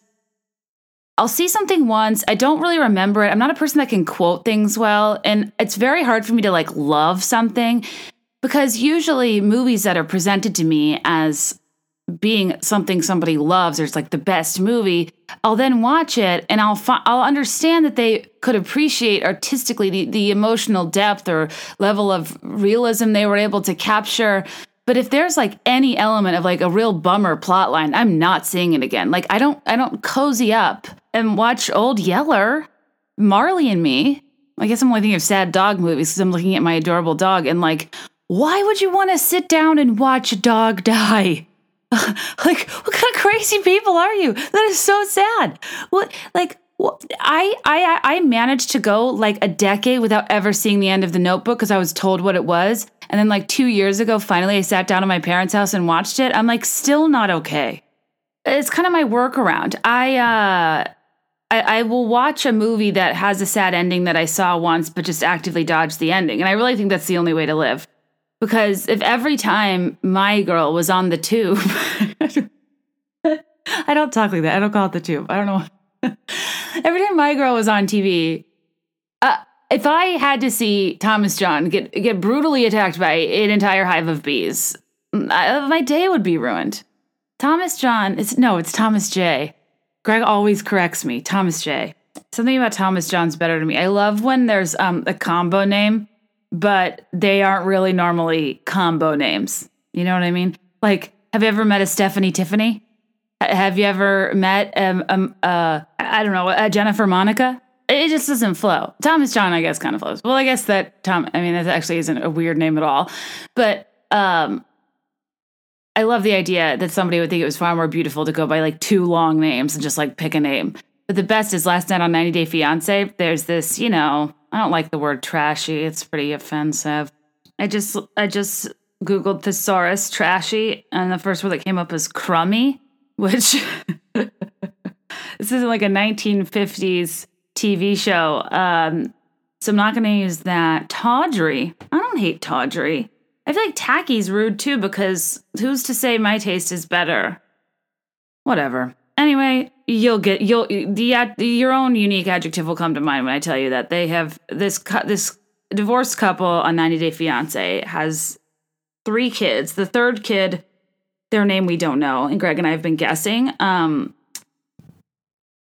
I'll see something once. I don't really remember it. I'm not a person that can quote things well, and it's very hard for me to like love something because usually movies that are presented to me as being something somebody loves or it's like the best movie i'll then watch it and i'll fi- i'll understand that they could appreciate artistically the, the emotional depth or level of realism they were able to capture. But if there's like any element of like a real bummer plot line i'm not seeing it again. Like i don't i don't cozy up and watch old yeller marley and me. I guess i'm only thinking of sad dog movies because i'm looking at my adorable dog and like why would you want to sit down and watch a dog die like what kind of crazy people are you that is so sad what like I I I managed to go like a decade without ever seeing the end of the Notebook because I was told what it was, and then like two years ago, finally I sat down at my parents' house and watched it. I'm like still not okay. It's kind of my workaround. I uh, I, I will watch a movie that has a sad ending that I saw once, but just actively dodge the ending, and I really think that's the only way to live. Because if every time my girl was on the tube, I don't talk like that. I don't call it the tube. I don't know. every time my girl was on TV, uh, if I had to see Thomas John get get brutally attacked by an entire hive of bees, I, my day would be ruined. Thomas John, it's no, it's Thomas J. Greg always corrects me. Thomas J. Something about Thomas John's better to me. I love when there's um, a combo name but they aren't really normally combo names. You know what I mean? Like, have you ever met a Stephanie Tiffany? Have you ever met um, um uh I don't know a Jennifer Monica? It just doesn't flow. Thomas John, I guess, kind of flows. Well, I guess that Tom. I mean, that actually isn't a weird name at all. But um, I love the idea that somebody would think it was far more beautiful to go by like two long names and just like pick a name. But the best is last night on 90 Day Fiance. There's this, you know, I don't like the word trashy. It's pretty offensive. I just I just googled thesaurus trashy, and the first word that came up was crummy, which this is like a 1950s TV show. Um, so I'm not going to use that. Tawdry. I don't hate tawdry. I feel like tacky's rude too because who's to say my taste is better? Whatever. Anyway, you'll get you'll the your own unique adjective will come to mind when I tell you that they have this this divorced couple on 90 Day Fiance has three kids. The third kid, their name we don't know, and Greg and I have been guessing. Um,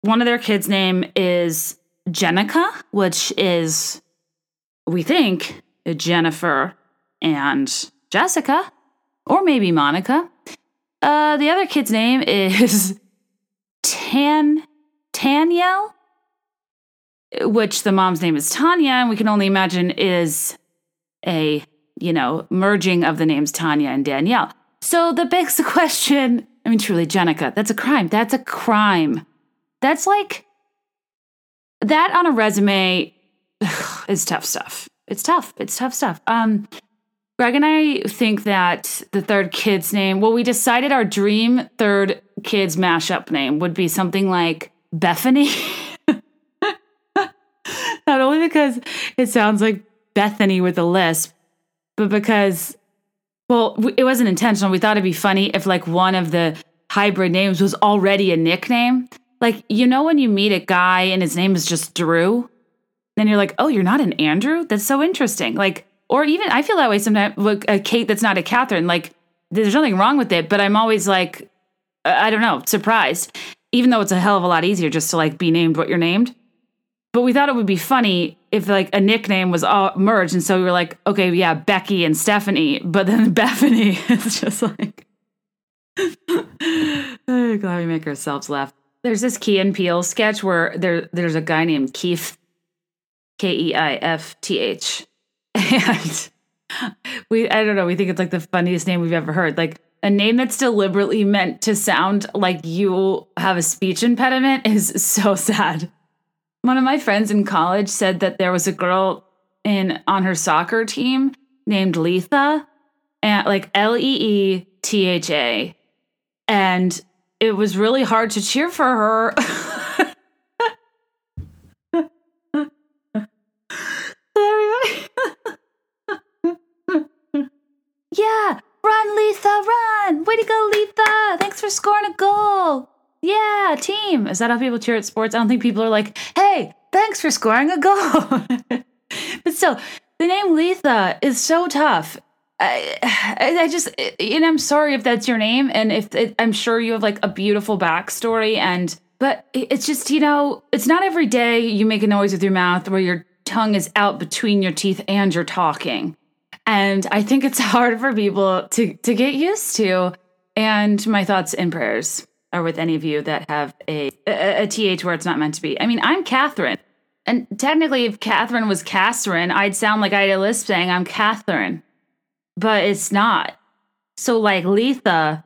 one of their kids' name is Jenica, which is we think Jennifer and Jessica, or maybe Monica. Uh, the other kid's name is Tan Tanyel, which the mom's name is Tanya, and we can only imagine is a you know merging of the names Tanya and Danielle. So that begs the question. I mean, truly, Jenica, that's a crime. That's a crime. That's like that on a resume is tough stuff. It's tough. It's tough stuff. Um, Greg and I think that the third kid's name, well, we decided our dream third kid's mashup name would be something like Bethany. Not only because it sounds like Bethany with a lisp, but because, well, it wasn't intentional. We thought it'd be funny if like one of the hybrid names was already a nickname. Like, you know, when you meet a guy and his name is just Drew, then you're like, oh, you're not an Andrew? That's so interesting. Like, or even I feel that way sometimes with a Kate that's not a Catherine. Like, there's nothing wrong with it, but I'm always like, I don't know, surprised. Even though it's a hell of a lot easier just to like be named what you're named. But we thought it would be funny if like a nickname was all merged, and so we were like, okay, yeah, Becky and Stephanie, but then Bethany is just like. glad we make ourselves laugh. There's this Key and sketch where there there's a guy named Keith, K E I F T H, we I don't know we think it's like the funniest name we've ever heard. Like a name that's deliberately meant to sound like you have a speech impediment is so sad. One of my friends in college said that there was a girl in on her soccer team named Letha, and like L E E T H A, and it was really hard to cheer for her. yeah, run, Letha, run! Way to go, Letha! Thanks for scoring a goal. Yeah, team. Is that how people cheer at sports? I don't think people are like, hey, thanks for scoring a goal. but still, the name Letha is so tough. I, I just, and I'm sorry if that's your name, and if it, I'm sure you have like a beautiful backstory, and but it's just you know, it's not every day you make a noise with your mouth where your tongue is out between your teeth and you're talking, and I think it's hard for people to to get used to. And my thoughts and prayers are with any of you that have a, a, a th where it's not meant to be. I mean, I'm Catherine. And technically, if Catherine was Catherine, I'd sound like I had a lisp saying I'm Catherine but it's not. So like Letha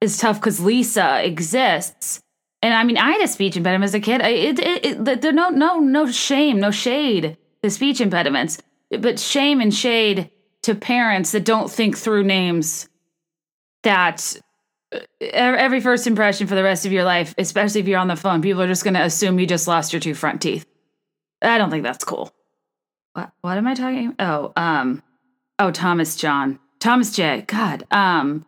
is tough because Lisa exists. And I mean, I had a speech impediment as a kid. I, it, it, it, there no no no shame, no shade to speech impediments, but shame and shade to parents that don't think through names. That uh, every first impression for the rest of your life, especially if you're on the phone, people are just going to assume you just lost your two front teeth. I don't think that's cool. What what am I talking? Oh, um, Oh, Thomas John. Thomas J. God. Um,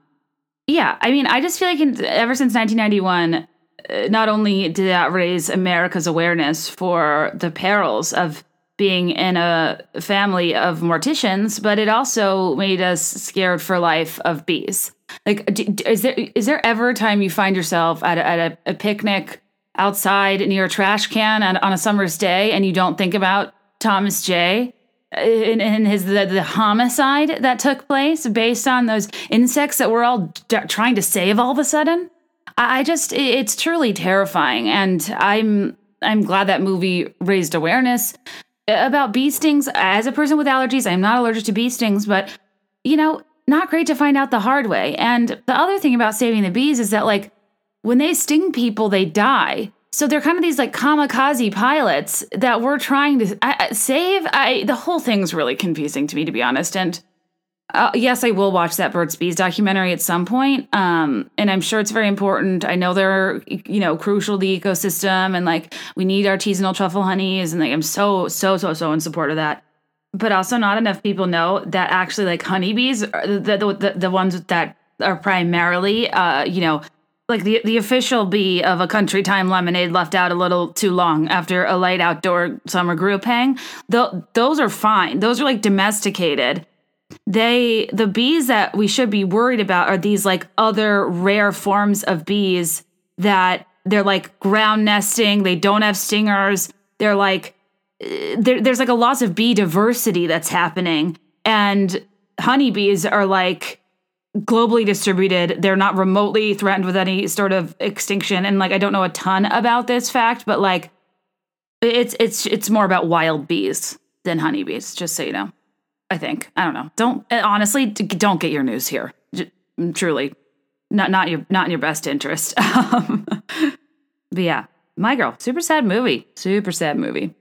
yeah, I mean, I just feel like in, ever since 1991, uh, not only did that raise America's awareness for the perils of being in a family of morticians, but it also made us scared for life of bees. Like, is there is there ever a time you find yourself at a, at a, a picnic outside near a trash can on, on a summer's day and you don't think about Thomas J? Uh, in, in his the, the, homicide that took place based on those insects that we're all d- trying to save all of a sudden I, I just it's truly terrifying and i'm i'm glad that movie raised awareness about bee stings as a person with allergies i'm not allergic to bee stings but you know not great to find out the hard way and the other thing about saving the bees is that like when they sting people they die so they're kind of these like kamikaze pilots that we're trying to save. I the whole thing's really confusing to me, to be honest. And uh, yes, I will watch that Burt's Bees documentary at some point. Um, and I'm sure it's very important. I know they're you know crucial to the ecosystem, and like we need artisanal truffle honeys, and like I'm so so so so in support of that. But also, not enough people know that actually, like honeybees, the the, the, the ones that are primarily, uh, you know, like the the official bee of a country time lemonade left out a little too long after a light outdoor summer group hang. Those are fine. Those are like domesticated. They the bees that we should be worried about are these like other rare forms of bees that they're like ground nesting. They don't have stingers. They're like eh, there, there's like a loss of bee diversity that's happening, and honeybees are like globally distributed. They're not remotely threatened with any sort of extinction. And like, I don't know a ton about this fact, but like, it's it's it's more about wild bees than honeybees. Just so you know, I think I don't know. Don't eh, honestly don't get your news here. Mm, truly, not not your not in your best interest. Um, but yeah, my girl, super sad movie, super sad movie.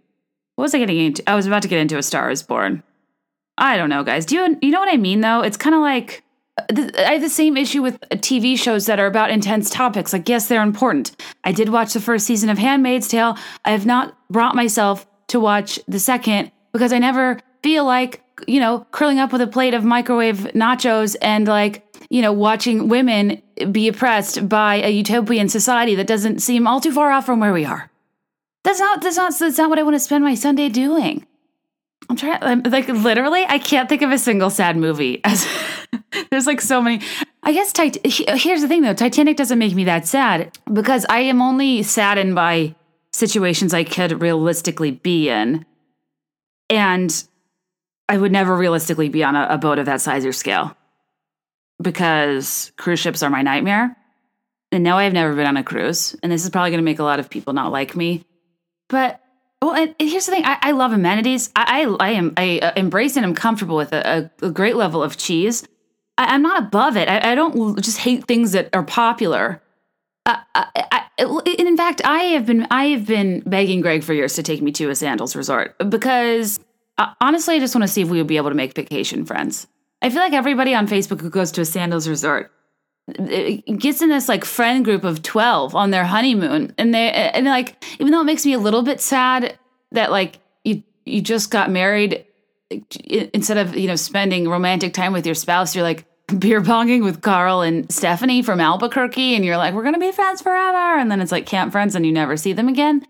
What was I getting into? I was about to get into A Star Is Born. I don't know, guys. Do you you know what I mean though? It's kind of like uh, I have the same issue with uh, TV shows that are about intense topics. Like, yes, they're important. I did watch the first season of Handmaid's Tale. I have not brought myself to watch the second because I never feel like, you know, curling up with a plate of microwave nachos and like, you know, watching women be oppressed by a utopian society that doesn't seem all too far off from where we are. That's not that's not that's not what I want to spend my Sunday doing. I'm trying I'm, like literally I can't think of a single sad movie as there's like so many. I guess Tit- here's the thing though, Titanic doesn't make me that sad because I am only saddened by situations I could realistically be in. And I would never realistically be on a, a boat of that size or scale because cruise ships are my nightmare. And now I've never been on a cruise, and this is probably going to make a lot of people not like me. But well, and, and here's the thing: I, I love amenities. I, I, I am I uh, embrace and I'm comfortable with a, a, a great level of cheese. I, am not above it. I, I, don't just hate things that are popular. Uh, I, in fact, I have been I have been begging Greg for years to take me to a sandals resort because uh, honestly, I just want to see if we would be able to make vacation friends. I feel like everybody on Facebook who goes to a sandals resort uh, uh, gets in this like friend group of 12 on their honeymoon and they uh, and like even though it makes me a little bit sad that like you you just got married instead of you know spending romantic time with your spouse you're like beer bonging with Carl and Stephanie from Albuquerque and you're like we're going to be friends forever and then it's like camp friends and you never see them again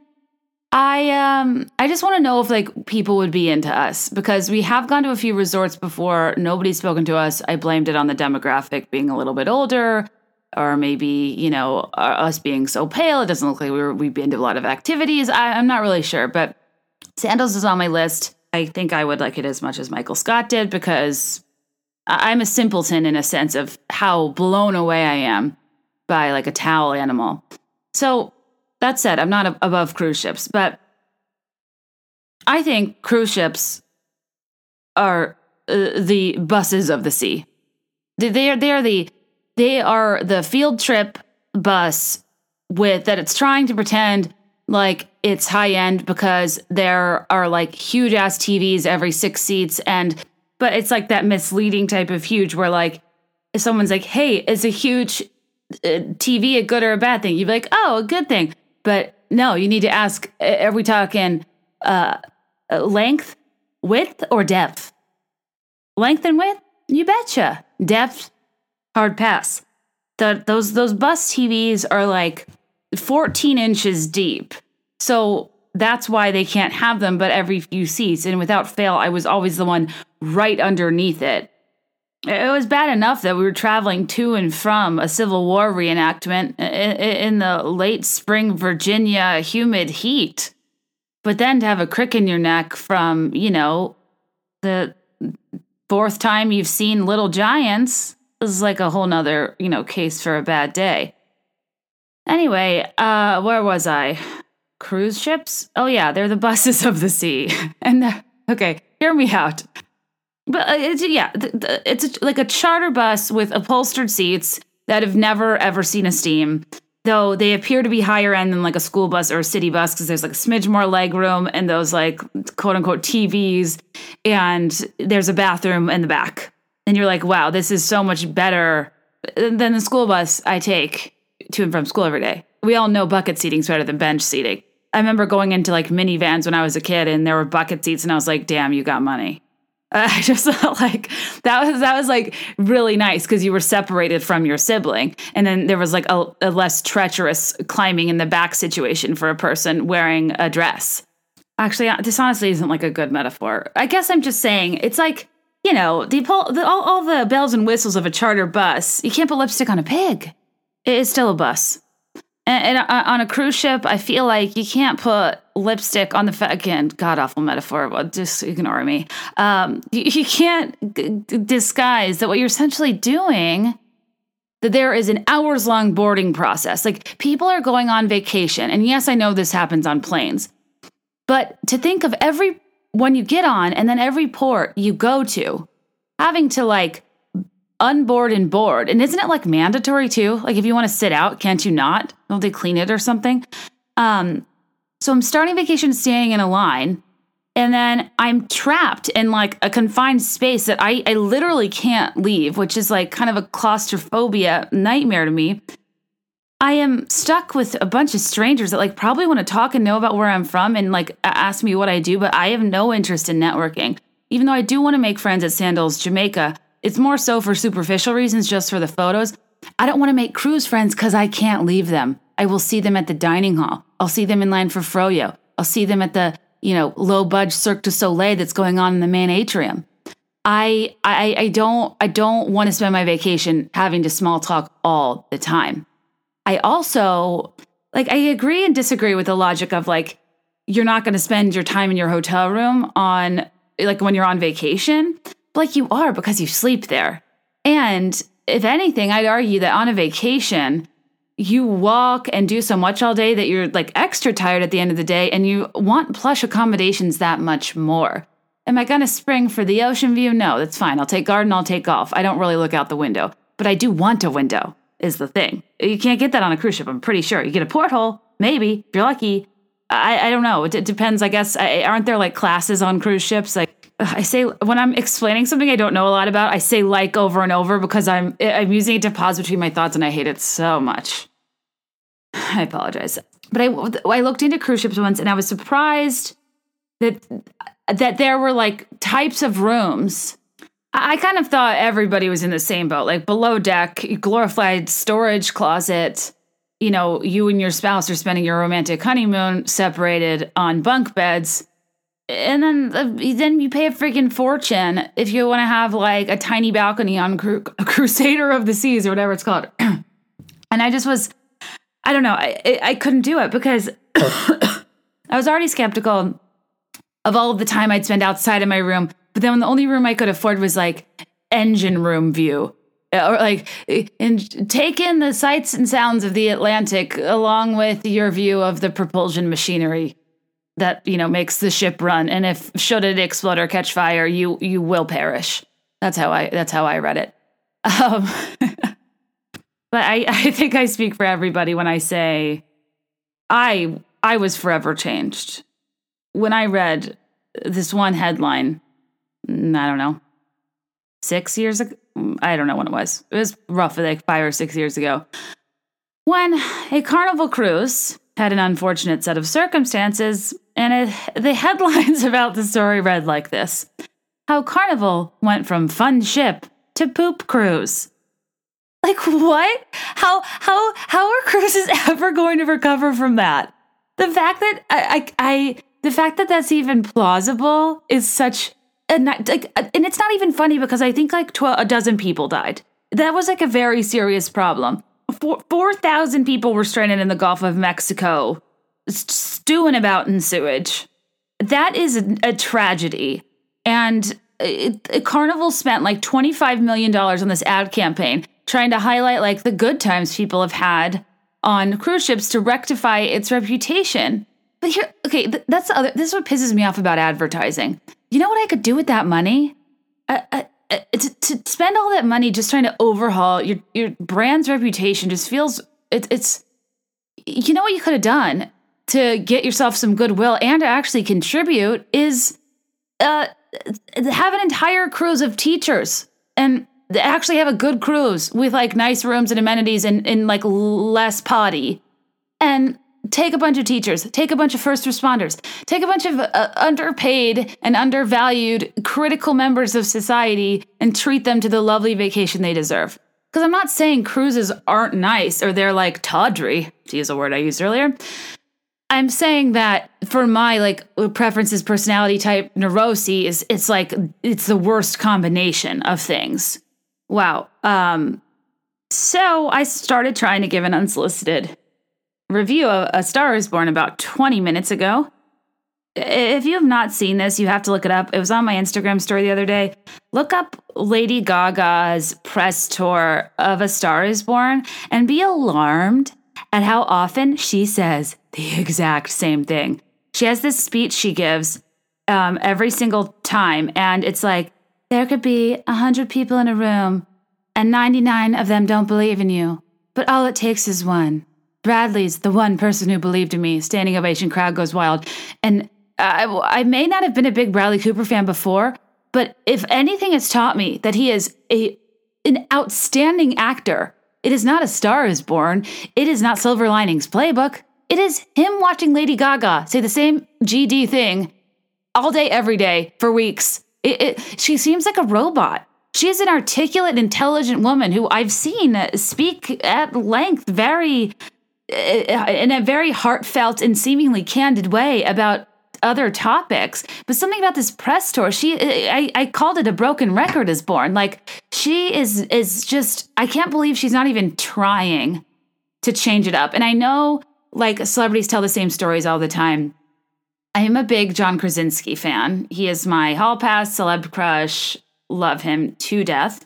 I um I just want to know if like people would be into us because we have gone to a few resorts before. Nobody's spoken to us. I blamed it on the demographic being a little bit older, or maybe you know us being so pale. It doesn't look like we were we've been to a lot of activities. I, I'm not really sure, but sandals is on my list. I think I would like it as much as Michael Scott did because I'm a simpleton in a sense of how blown away I am by like a towel animal. So that said, I'm not above cruise ships, but I think cruise ships are uh, the buses of the sea. They are they are the they are the field trip bus with that it's trying to pretend like it's high end because there are like huge ass TVs every six seats and but it's like that misleading type of huge where like if someone's like, "Hey, is a huge uh, TV a good or a bad thing?" You'd be like, "Oh, a good thing." But no, you need to ask are we talking uh, length, width, or depth? Length and width? You betcha. Depth, hard pass. The, those those bus TVs are like 14 inches deep. So that's why they can't have them but every few seats. And without fail, I was always the one right underneath it. It was bad enough that we were traveling to and from a Civil War reenactment in the late spring Virginia humid heat. But then to have a crick in your neck from, you know, the fourth time you've seen Little Giants is like a whole nother, you know, case for a bad day. Anyway, uh, where was I? Cruise ships? Oh, yeah, they're the buses of the sea. and, okay, hear me out. But uh, it's yeah, it's like a charter bus with upholstered seats that have never ever seen a steam. Though they appear to be higher end than like a school bus or a city bus because there's like a smidge more leg room and those like quote unquote TVs, and there's a bathroom in the back. And you're like, wow, this is so much better than the school bus I take to and from school every day. We all know bucket seating's better than bench seating. I remember going into like minivans when I was a kid and there were bucket seats and I was like, damn, you got money. I just felt like that was that was like really nice because you were separated from your sibling, and then there was like a, a, less treacherous climbing in the back situation for a person wearing a dress. Actually, uh, this honestly isn't like a good metaphor. I guess I'm just saying it's like you know the, the all, all the bells and whistles of a charter bus. You can't put lipstick on a pig. It is still a bus. And, and on a cruise ship, I feel like you can't put lipstick on the fa- again god awful metaphor. But just ignore me. Um, you, you can't g- disguise that what you're essentially doing. That there is an hours long boarding process. Like people are going on vacation, and yes, I know this happens on planes, but to think of every when you get on and then every port you go to, having to like unboard and board. And isn't it like mandatory too? Like if you want to sit out, can't you not? Don't they clean it or something? Um, so I'm starting vacation standing in a line, and then I'm trapped in like a confined space that I, I literally can't leave, which is like kind of a claustrophobia nightmare to me. I am stuck with a bunch of strangers that like probably want to talk and know about where I'm from and like ask me what I do, but I have no interest in networking. Even though I do want to make friends at Sandals, Jamaica, it's more so for superficial reasons, just for the photos. I don't want to make cruise friends because I can't leave them. I will see them at the dining hall. I'll see them in line for Froyo. I'll see them at the, you know, low budge Cirque du Soleil that's going on in the main atrium. I I I don't I don't want to spend my vacation having to small talk all the time. I also like I agree and disagree with the logic of like you're not going to spend your time in your hotel room on like when you're on vacation like you are because you sleep there. And if anything, I'd argue that on a vacation, you walk and do so much all day that you're like extra tired at the end of the day and you want plush accommodations that much more. Am I going to spring for the ocean view? No, that's fine. I'll take garden, I'll take golf. I don't really look out the window, but I do want a window, is the thing. You can't get that on a cruise ship, I'm pretty sure. You get a porthole, maybe, if you're lucky. I, I don't know. It, it depends, I guess. I, aren't there like classes on cruise ships? Like, I say when I'm explaining something I don't know a lot about, I say like over and over because I'm I'm using it to pause between my thoughts and I hate it so much. I apologize. But I I looked into cruise ships once and I was surprised that that there were like types of rooms. I kind of thought everybody was in the same boat, like below deck, glorified storage closet. You know, you and your spouse are spending your romantic honeymoon separated on bunk beds and then uh, then you pay a freaking fortune if you want to have like a tiny balcony on Cru- Crusader of the Seas or whatever it's called. and I just was, I don't know, I I couldn't do it because I was already skeptical of all of the time I'd spend outside of my room. But then the only room I could afford was like engine room view. Uh, or like and take in the sights and sounds of the Atlantic along with your view of the propulsion machinery that you know makes the ship run. And if should it explode or catch fire you you will perish. That's how i that's how i read it. Um, but i i think i speak for everybody when i say i i was forever changed. When i read this one headline mm, i don't know six years ago i don't know when it was. It was roughly like five or six years ago. When a carnival cruise had an unfortunate set of circumstances, and it, the headlines about the story read like this How Carnival went from fun ship to poop cruise. Like what? How how how are cruises ever going to recover from that? The fact that I I, I the fact that that's even plausible is such a like uh, and it's not even funny because I think like 12, a dozen people died. That was like a very serious problem. 4,000 people were stranded in the Gulf of Mexico, stewing about in sewage. That is a, a tragedy. And it, it, Carnival spent like $25 million on this ad campaign trying to highlight like the good times people have had on cruise ships to rectify its reputation. But here, okay, th- that's the other, this is what pisses me off about advertising. You know what I could do with that money? Uh, to, to spend all that money just trying to overhaul your your brand's reputation just feels it, it's you know what you could have done to get yourself some goodwill and to actually contribute is uh, have an entire cruise of teachers and actually have a good cruise with like nice rooms and amenities and, and like less potty. And take a bunch of teachers, take a bunch of first responders, take a bunch of uh, underpaid and undervalued critical members of society and treat them to the lovely vacation they deserve. Because I'm not saying cruises aren't nice or they're like tawdry, to use a word I used earlier. I'm saying that for my like preferences, personality type, neuroses, it's like it's the worst combination of things. Wow. Um, so I started trying to give an unsolicited review of A Star is Born about 20 minutes ago. If you have not seen this, you have to look it up. It was on my Instagram story the other day. Look up Lady Gaga's press tour of A Star is Born and be alarmed at how often she says the exact same thing. She has this speech she gives um, every single time, and it's like, there could be 100 people in a room, and 99 of them don't believe in you, but all it takes is one. Bradley's the one person who believed in me. Standing ovation crowd goes wild. And I, I may not have been a big Bradley Cooper fan before, but if anything has taught me that he is a an outstanding actor, it is not a star is born. It is not Silver Linings Playbook. It is him watching Lady Gaga say the same GD thing all day, every day for weeks. It, it, she seems like a robot. She is an articulate, intelligent woman who I've seen speak at length, very Uh, in a very heartfelt and seemingly candid way about other topics, but something about this press tour, she I, I called it a broken record is born. Like she is is just I can't believe she's not even trying to change it up. And I know like celebrities tell the same stories all the time. I am a big John Krasinski fan. He is my hall pass celeb crush. Love him to death.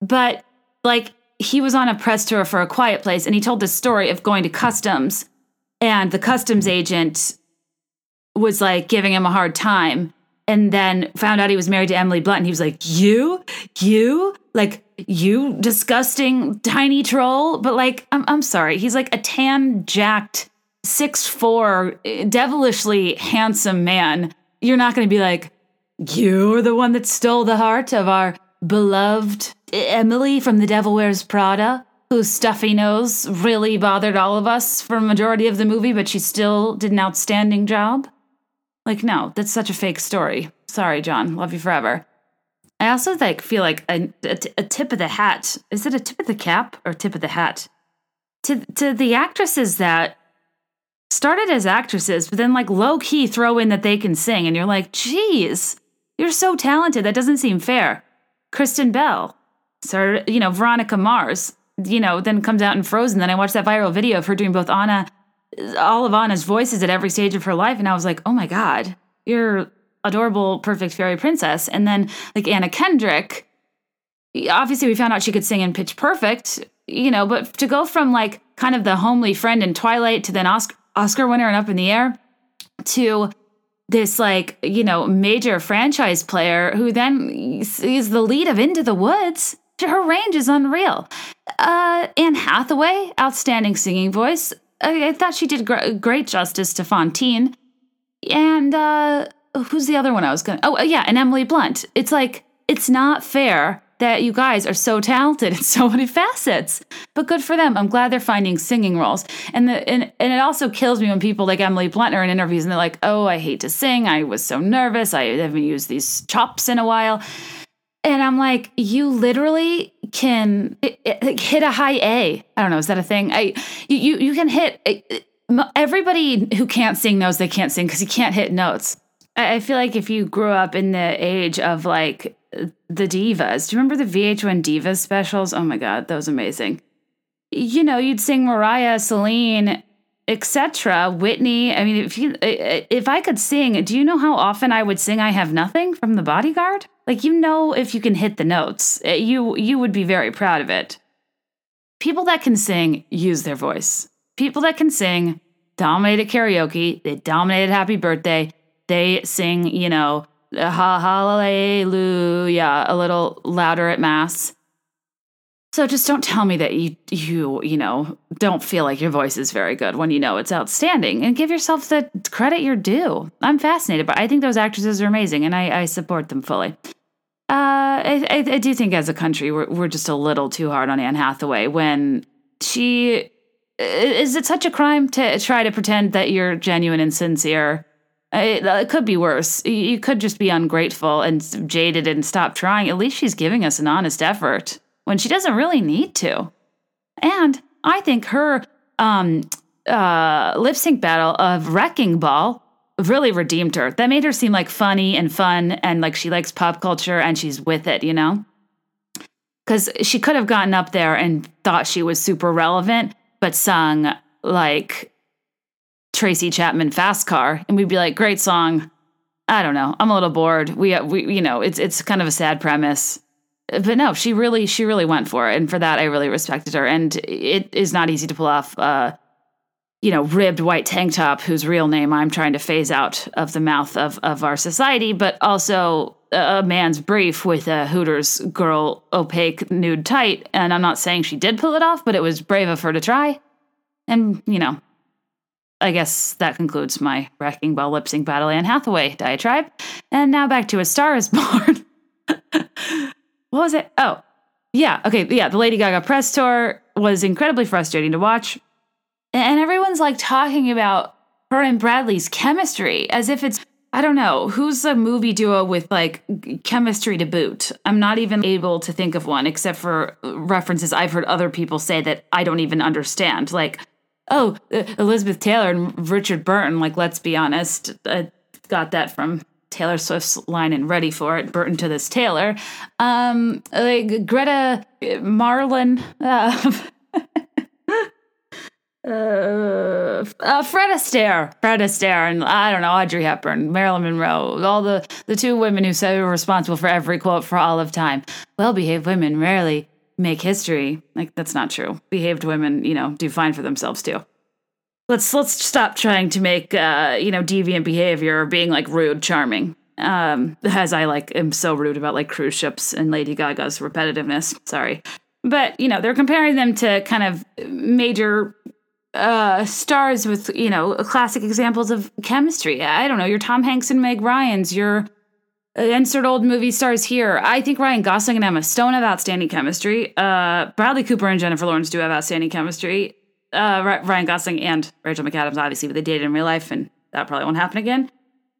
But like he was on a press tour for a quiet place and he told this story of going to customs and the customs agent was like giving him a hard time and then found out he was married to Emily Blunt. And he was like, You, you, like, you disgusting tiny troll. But like, I'm, I'm sorry. He's like a tan, jacked, six four, devilishly handsome man. You're not going to be like, You're the one that stole the heart of our beloved Emily from The Devil Wears Prada whose stuffy nose really bothered all of us for a majority of the movie, but she still did an outstanding job. Like, no, that's such a fake story. Sorry, John. Love you forever. I also like feel like a, a, a tip of the hat. Is it a tip of the cap or tip of the hat to to the actresses that started as actresses, but then like low key throw in that they can sing, and you're like, geez, you're so talented. That doesn't seem fair. Kristen Bell, started, you know, Veronica Mars, you know, then comes out in Frozen. Then I watched that viral video of her doing both Anna all of Anna's voices at every stage of her life. And I was like, oh my God, you're adorable, perfect fairy princess. And then like Anna Kendrick, obviously we found out she could sing in Pitch Perfect, you know, but to go from like kind of the homely friend in Twilight to then Oscar, Oscar winner and up in the air to this like, you know, major franchise player who then is the lead of Into the Woods. Her range is unreal. Uh, Anne Hathaway, outstanding singing voice. I, I thought she did gr- great justice to Fantine. And uh, who's the other one I was going to? Oh, yeah, and Emily Blunt. It's like, it's not fair that you guys are so talented in so many facets. But good for them. I'm glad they're finding singing roles. And the and, and it also kills me when people like Emily Blunt are in interviews and they're like, "Oh, I hate to sing. I was so nervous. I haven't used these chops in a while." And I'm like, you literally can hit a high A. I don't know, is that a thing? I you you can hit everybody who can't sing knows they can't sing because you can't hit notes. I feel like if you grew up in the age of like the divas, do you remember the VH1 divas specials? Oh my god, that was amazing. You know, you'd sing Mariah, Celine, etc. Whitney. I mean, if you if I could sing, do you know how often I would sing "I Have Nothing" from The Bodyguard? Like you know if you can hit the notes, eh, you you would be very proud of it. People that can sing use their voice. People that can sing dominated karaoke, they dominated happy birthday. They sing, you know, hallelujah a little louder at mass. So just don't tell me that you you you know don't feel like your voice is very good when you know it's outstanding, and give yourself the credit you're due. I'm fascinated, but I think those actresses are amazing, and I, I support them fully. Uh, I, I, do think as a country we're we're just a little too hard on Anne Hathaway when she is it such a crime to try to pretend that you're genuine and sincere? It, it, could be worse. You could just be ungrateful and jaded and stop trying. At least she's giving us an honest effort when she doesn't really need to. And I think her um, uh, lip sync battle of Wrecking Ball really redeemed her. That made her seem like funny and fun and like she likes pop culture and she's with it, you know? Because she could have gotten up there and thought she was super relevant, but sung like Tracy Chapman Fast Car and we'd be like great song. I don't know. I'm a little bored. We we you know, it's it's kind of a sad premise. But no, she really she really went for it and for that I really respected her and it is not easy to pull off uh you know, ribbed white tank top whose real name I'm trying to phase out of the mouth of of our society, but also a man's brief with a Hooters girl opaque nude tight. And I'm not saying she did pull it off, but it was brave of her to try. And, you know, I guess that concludes my Wrecking Ball lip sync battle Anne Hathaway diatribe. And now back to A Star is Born. what was it? Oh, yeah. Okay. Yeah. The Lady Gaga press tour was incredibly frustrating to watch. And everyone's like talking about her and Bradley's chemistry as if it's I don't know. Who's a movie duo with like chemistry to boot? I'm not even able to think of one except for references I've heard other people say that I don't even understand. Like, oh, uh, Elizabeth Taylor and Richard Burton. Like, let's be honest. I got that from Taylor Swift's line in Ready for It, Burton to this Taylor. Um, like Greta Marlin. Uh, uh, uh, Fred Astaire, Fred Astaire, and I don't know Audrey Hepburn, Marilyn Monroe, all the the two women who said were responsible for every quote for all of time. Well-behaved women rarely make history. Like that's not true. Behaved women, you know, do fine for themselves too. Let's let's stop trying to make uh, you know deviant behavior or being like rude charming. Um, as I like am so rude about like cruise ships and Lady Gaga's repetitiveness. Sorry. But you know they're comparing them to kind of major uh, stars with you know classic examples of chemistry. I don't know your Tom Hanks and Meg Ryan's, your uh, insert old movie stars here. I think Ryan Gosling and Emma Stone have outstanding chemistry. Uh, Bradley Cooper and Jennifer Lawrence do have outstanding chemistry. Uh, Ryan Gosling and Rachel McAdams obviously, but they dated in real life, and that probably won't happen again.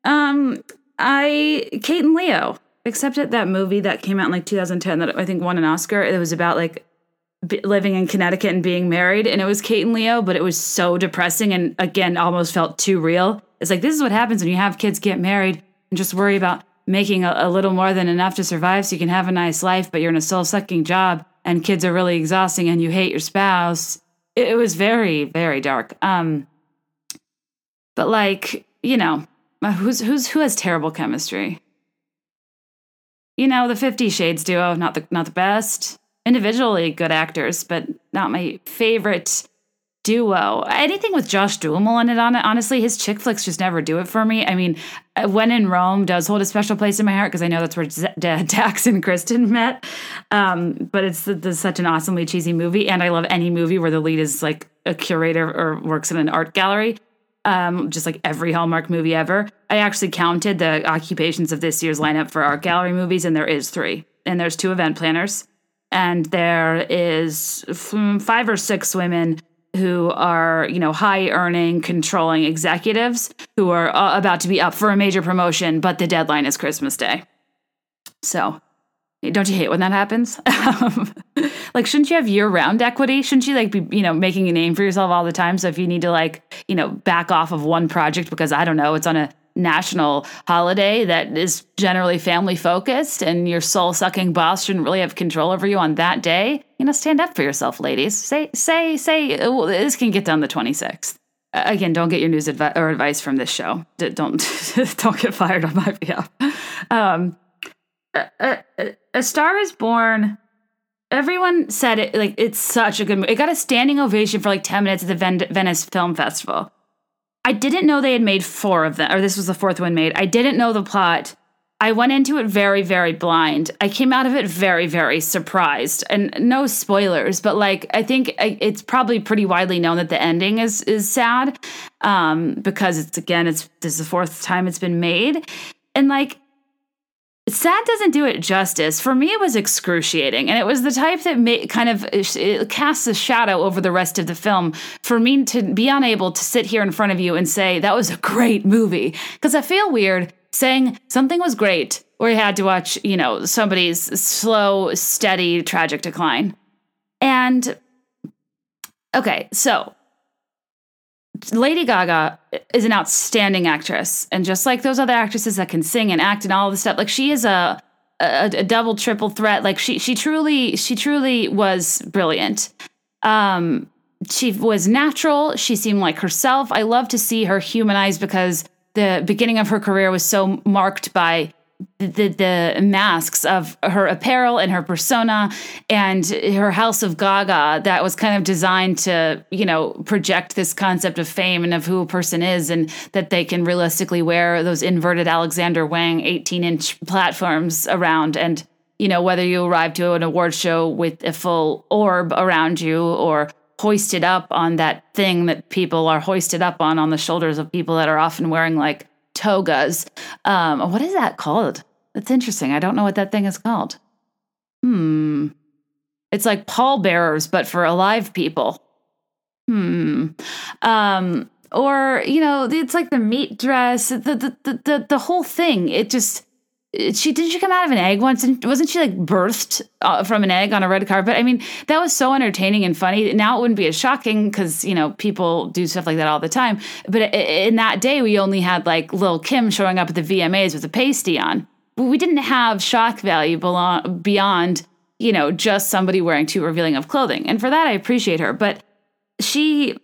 Um, I Kate and Leo, except at that movie that came out in like 2010 that I think won an Oscar. It was about like living in Connecticut and being married, and it was Kate and Leo, but it was so depressing and again almost felt too real. It's like this is what happens when you have kids get married and just worry about making a, a little more than enough to survive so you can have a nice life, but you're in a soul sucking job and kids are really exhausting and you hate your spouse. It, it was very, very dark. Um, but like, you know, uh, who's who's who has terrible chemistry? You know, the Fifty Shades duo, not the not the best individually good actors, but not my favorite duo. Anything with Josh Duhamel in it, on it, honestly, his chick flicks just never do it for me. I mean, uh, When in Rome does hold a special place in my heart because I know that's where Z- Dax and Kristen met. Um, but it's, it's such an awesomely cheesy movie, and I love any movie where the lead is like a curator or works in an art gallery. Um, just like every Hallmark movie ever. I actually counted the occupations of this year's lineup for art gallery movies, and there is three. And there's two event planners and there is five or six women who are you know high earning controlling executives who are uh, about to be up for a major promotion but the deadline is christmas day. So don't you hate when that happens? Like shouldn't you have year round equity? Shouldn't you like be you know making a name for yourself all the time? So if you need to like you know back off of one project because i don't know it's on a national holiday that is generally family focused and your soul sucking boss shouldn't really have control over you on that day, you know, stand up for yourself, ladies. Say, say, say, well, this can get done the 26th. Again, don't get your news advi- or advice from this show. D- don't don't get fired on my behalf. Um, a, a, a Star is Born everyone said it like it's such a good movie. It got a standing ovation for like 10 minutes at the Ven- Venice Film Festival. I didn't know they had made four of them, or this was the fourth one made. I didn't know the plot. I went into it very, very blind. I came out of it very, very surprised, and no spoilers, but like I think it's probably pretty widely known that the ending is is sad, um, because it's again, it's this is the fourth time it's been made, and like Sad doesn't do it justice. For me, it was excruciating, and it was the type that kind of casts a shadow over the rest of the film. For me to be unable to sit here in front of you and say that was a great movie, because I feel weird saying something was great, or you had to watch, you know, somebody's slow, steady, tragic decline. And okay, so Lady Gaga is an outstanding actress, and just like those other actresses that can sing and act and all the stuff, like she is a, a, a double triple threat. Like she she truly she truly was brilliant. Um, she was natural. She seemed like herself. I love to see her humanized because the beginning of her career was so marked by the, the, masks of her apparel and her persona and her house of gaga that was kind of designed to you know project this concept of fame and of who a person is and that they can realistically wear those inverted alexander wang 18 inch platforms around and you know whether you arrive to an award show with a full orb around you or hoisted up on that thing that people are hoisted up on on the shoulders of people that are often wearing like togas. Um, what is that called? That's interesting. I don't know what that thing is called. Hmm. It's like pallbearers, but for alive people. Hmm. Um, or you know, it's like the meat dress, the the the the, the whole thing. It just she didn't she come out of an egg once? And wasn't she like birthed uh, from an egg on a red carpet? But i mean that was so entertaining and funny. Now it wouldn't be as shocking because you know people do stuff like that all the time. But in that day we only had like lil kim showing up at the vmas with a pasty on. We didn't have shock value beyond you know just somebody wearing too revealing of clothing. And for that i appreciate her. But she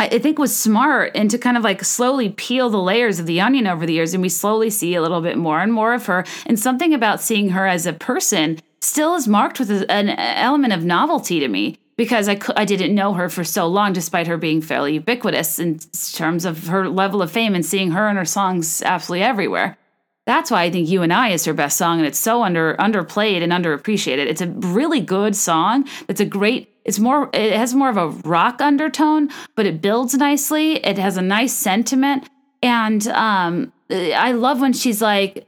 I think was smart and to kind of like slowly peel the layers of the onion over the years. And we slowly see a little bit more and more of her. And something about seeing her as a person still is marked with an element of novelty to me because I, I didn't know her for so long, despite her being fairly ubiquitous in terms of her level of fame and seeing her and her songs absolutely everywhere. That's why I think You and I is her best song, and it's so under underplayed and underappreciated. It's a really good song. It's a great it's more it has more of a rock undertone but it builds nicely. It has a nice sentiment. And um i love when she's like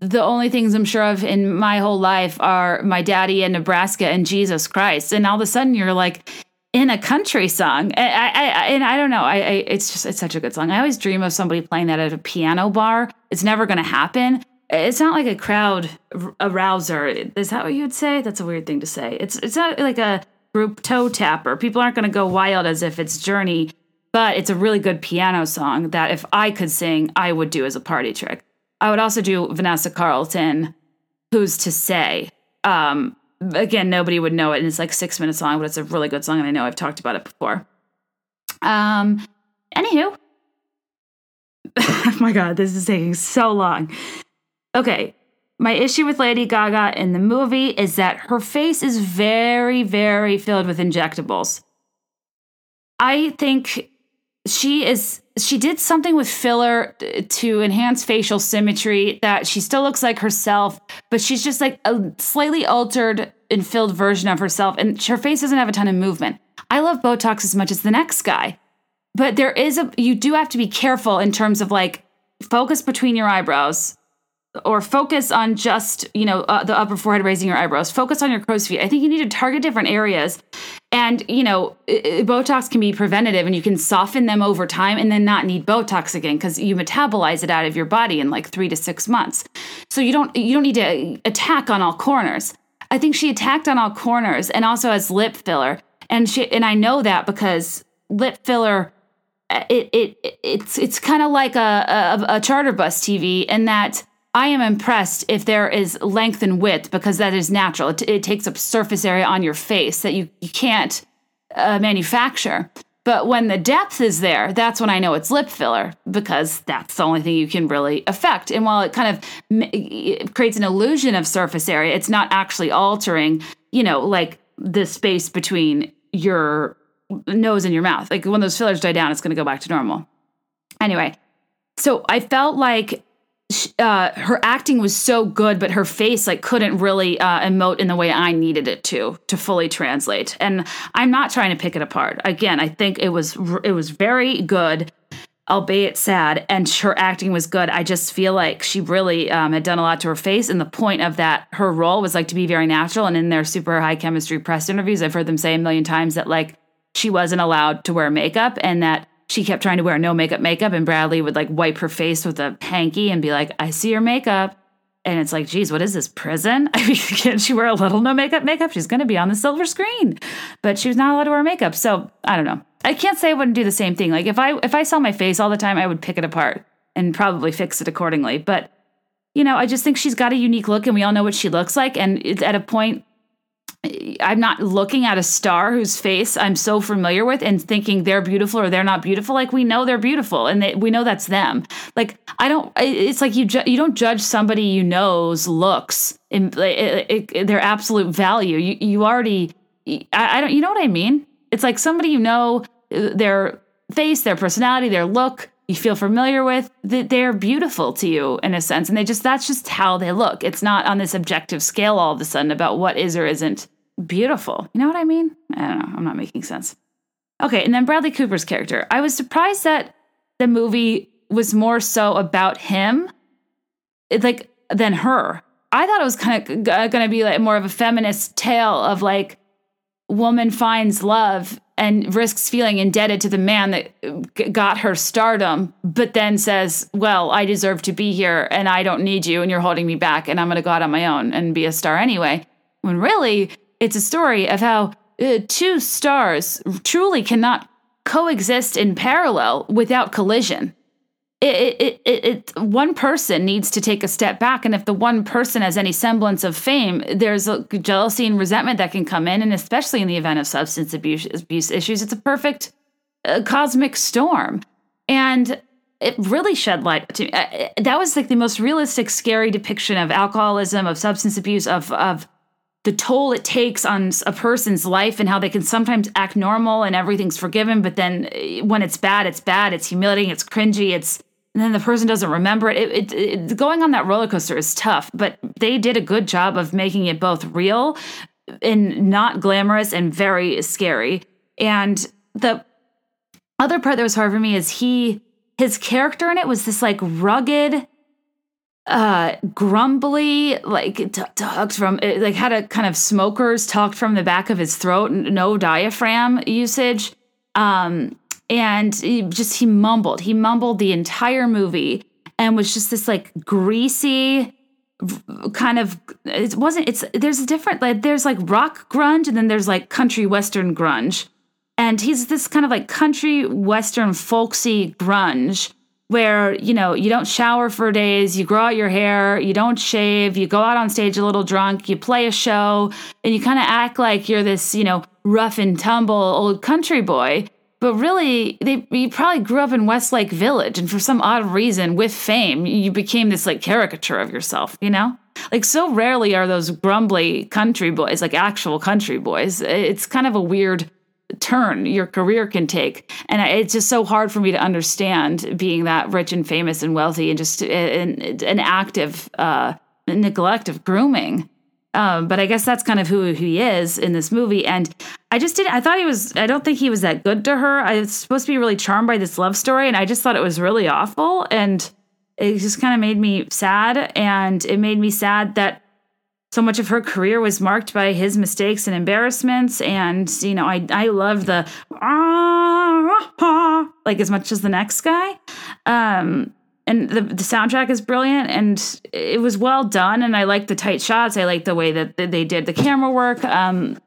the only things i'm sure of in my whole life are my daddy and nebraska and jesus christ. And all of a sudden you're like in a country song. I, I, I and i don't know. I, I it's just it's such a good song. I always dream of somebody playing that at a piano bar. It's never going to happen. It's not like a crowd arouser. Is that what you would say? That's a weird thing to say. It's it's not like a group toe tapper. People aren't going to go wild as if it's Journey, but it's a really good piano song that if I could sing, I would do as a party trick. I would also do Vanessa Carlton, Who's to Say. Um, again, nobody would know it, and it's like six minutes long, but it's a really good song, and I know I've talked about it before. Um, anywho, oh my god, this is taking so long. Okay, my issue with Lady Gaga in the movie is that her face is very, very filled with injectables. I think she is she did something with filler to enhance facial symmetry that she still looks like herself, but she's just like a slightly altered and filled version of herself, and her face doesn't have a ton of movement. I love Botox as much as the next guy, but there is a you do have to be careful in terms of like focus between your eyebrows or focus on just you know uh, the upper forehead raising your eyebrows. Focus on your crow's feet. I think you need to target different areas. And you know botox can be preventative and you can soften them over time and then not need botox again because you metabolize it out of your body in like three to six months. So you don't you don't need to attack on all corners. I think she attacked on all corners and also as lip filler. And she and i know that because lip filler uh, it, it it's it's kind of like a, a, a charter bus tv and that I am impressed if there is length and width because that is natural. It, it takes up surface area on your face that you, you can't uh, manufacture. But when the depth is there, that's when I know it's lip filler because that's the only thing you can really affect. And while it kind of it creates an illusion of surface area, it's not actually altering, you know, like the space between your nose and your mouth. Like when those fillers die down, it's going to go back to normal. Anyway, so I felt like uh, her acting was so good, but her face like couldn't really uh, emote in the way I needed it to to fully translate. And I'm not trying to pick it apart. Again, I think it was it was very good, albeit sad, and her acting was good. I just feel like she really um, had done a lot to her face, and the point of that her role was like to be very natural. And in their super high chemistry press interviews, I've heard them say a million times that like she wasn't allowed to wear makeup and that she kept trying to wear no makeup makeup and Bradley would like wipe her face with a hanky and be like, I see your makeup. And it's like, geez, what is this prison? I mean, can she wear a little no makeup makeup? She's going to be on the silver screen, but she was not allowed to wear makeup. So I don't know. I can't say I wouldn't do the same thing. Like if I if I saw my face all the time, I would pick it apart and probably fix it accordingly. But you know, I just think she's got a unique look, and we all know what she looks like. And it's at a point I'm not looking at a star whose face I'm so familiar with and thinking they're beautiful or they're not beautiful. Like we know they're beautiful and they, we know that's them. Like I don't. It's like you ju- you don't judge somebody you know's looks it, their absolute value. You you already. I, I don't. You know what I mean? It's like somebody you know their face, their personality, their look. You feel familiar with. that They're beautiful to you in a sense, and they just that's just how they look. It's not on this objective scale all of a sudden about what is or isn't beautiful. You know what I mean? I don't know. I'm not making sense. Okay, and then Bradley Cooper's character. I was surprised that the movie was more so about him, like than her. I thought it was kind of going to be like more of a feminist tale of like woman finds love and risks feeling indebted to the man that got her stardom, but then says, Well, I deserve to be here and I don't need you and you're holding me back and I'm going to go out on my own and be a star anyway. When really, it's a story of how uh, two stars truly cannot coexist in parallel without collision. It, it, it, it, one person needs to take a step back, and if the one person has any semblance of fame, there's jealousy and resentment that can come in, and especially in the event of substance abuse, abuse issues, it's a perfect uh, cosmic storm. And it really shed light to me. Uh, that was like the most realistic, scary depiction of alcoholism, of substance abuse, of of the toll it takes on a person's life and how they can sometimes act normal and everything's forgiven, but then eh, when it's bad, it's bad, it's humiliating, it's cringy, it's and then the person doesn't remember it. It, it, it. Going on that roller coaster is tough, but they did a good job of making it both real and not glamorous and very scary. And the other part that was hard for me is he his character in it was this like rugged uh grumbly like t- talked from like had a kind of smokers talked from the back of his throat no diaphragm usage. Um and he just he mumbled he mumbled the entire movie and was just this like greasy kind of it wasn't it's there's a different like there's like rock grunge and then there's like country western grunge. And he's this kind of like country western folksy grunge where you know you don't shower for days you grow out your hair you don't shave you go out on stage a little drunk you play a show and you kind of act like you're this you know rough and tumble old country boy. But really they you probably grew up in westlake village and for some odd reason with fame you became this like caricature of yourself you know? Like so rarely are those grumbly country boys like actual country boys. It's kind of a weird turn your career can take. And it's just so hard for me to understand being that rich and famous and wealthy and just an, an active uh, neglect of grooming. Um, but I guess that's kind of who he is in this movie. And I just didn't, I thought he was, I don't think he was that good to her. I was supposed to be really charmed by this love story. And I just thought it was really awful. And it just kind of made me sad. And it made me sad that so much of her career was marked by his mistakes and embarrassments and you know i i love the ah, like as much as the next guy. Um and the, the soundtrack is brilliant and it was well done and i like the tight shots. I like the way that they did the camera work. Um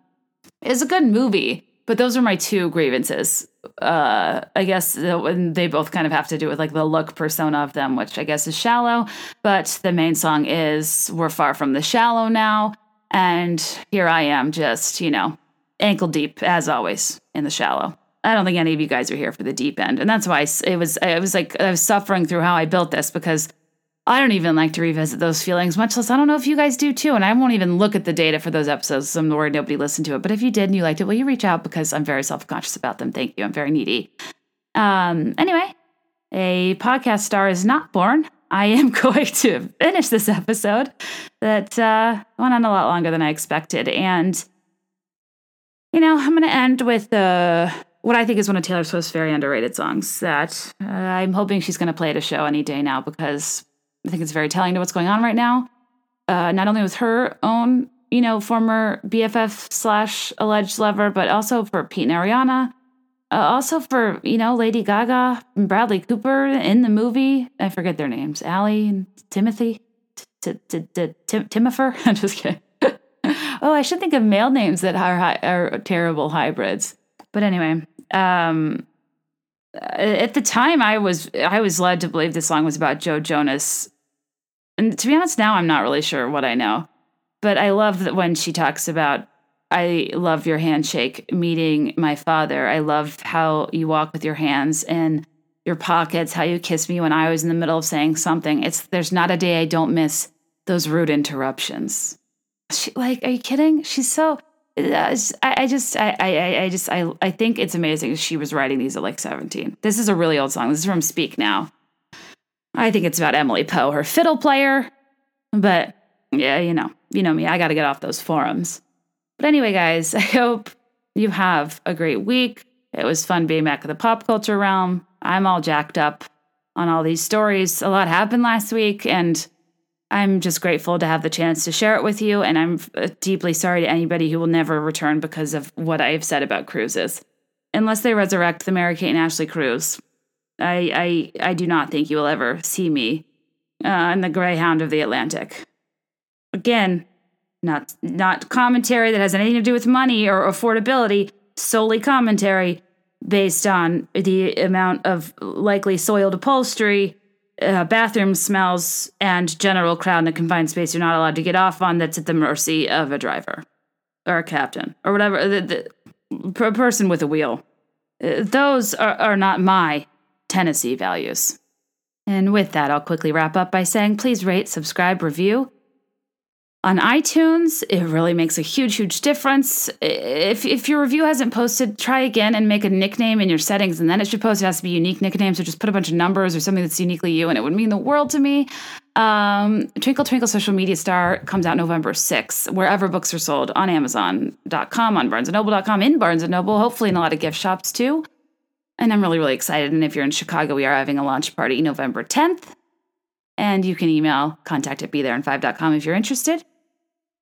it's a good movie but those are my two grievances. Uh i guess they both kind of have to do with like the look persona of them which i guess is shallow. But the main song is we're far from the shallow now. And here i am just you know ankle deep as always in the shallow. I don't think any of you guys are here for the deep end. And that's why it was i was like i was suffering through how i built this because I don't even like to revisit those feelings, much less I don't know if you guys do too. And I won't even look at the data for those episodes. So I'm worried nobody listened to it. But if you did and you liked it, will you reach out because I'm very self conscious about them. Thank you. I'm very needy. Um, anyway, a podcast star is not born. I am going to finish this episode that uh, went on a lot longer than I expected. And, you know, I'm going to end with uh, what I think is one of Taylor Swift's very underrated songs that uh, I'm hoping she's going to play at a show any day now because I think it's very telling to what's going on right now. Uh, not only with her own, you know, former BFF slash alleged lover, but also for Pete and Ariana. Uh, also for, you know, Lady Gaga and Bradley Cooper in the movie. I forget their names. Allie and Timothy. Timifer? I'm just kidding. oh, I should think of male names that are, are terrible hybrids. But anyway, um, Uh, at the time I was I was led to believe the song was about Joe Jonas. And to be honest, now I'm not really sure what I know. But I love that when she talks about I love your handshake meeting my father. I love how you walk with your hands in your pockets, how you kiss me when I was in the middle of saying something. It's there's not a day I don't miss those rude interruptions. She, like, are you kidding? She's so. I, just, I, I, I just, I, I think it's amazing. She was writing these at like 17. This is a really old song. This is from Speak Now. I think it's about Emily Poe, her fiddle player. But yeah, you know, you know me. I got to get off those forums. But anyway, guys, I hope you have a great week. It was fun being back in the pop culture realm. I'm all jacked up on all these stories. A lot happened last week, and I'm just grateful to have the chance to share it with you. And I'm uh, deeply sorry to anybody who will never return because of what I've said about cruises. Unless they resurrect the Mary Kate and Ashley cruise, I, I, I do not think you will ever see me uh, in the Greyhound of the Atlantic. Again, not not commentary that has anything to do with money or affordability, solely commentary based on the amount of likely soiled upholstery, uh, bathroom smells, and general crowd in a confined space you're not allowed to get off on that's at the mercy of a driver or a captain or whatever, the, the person with a wheel. Uh, those are, are not my Tennessee values. And with that, I'll quickly wrap up by saying please rate, subscribe, review on iTunes. It really makes a huge, huge difference. If, if your review hasn't posted, try again and make a nickname in your settings, and then it should post. It has to be unique nicknames, so just put a bunch of numbers or something that's uniquely you, and it would mean the world to me. Um, Twinkle Twinkle Social Media Star comes out November 6th, wherever books are sold on Amazon.com, on BarnesandNoble.com, in Barnes Noble, hopefully in a lot of gift shops too. And I'm really, really excited. And if you're in Chicago, we are having a launch party November 10th. And you can email contact at bethereinfive.com if you're interested.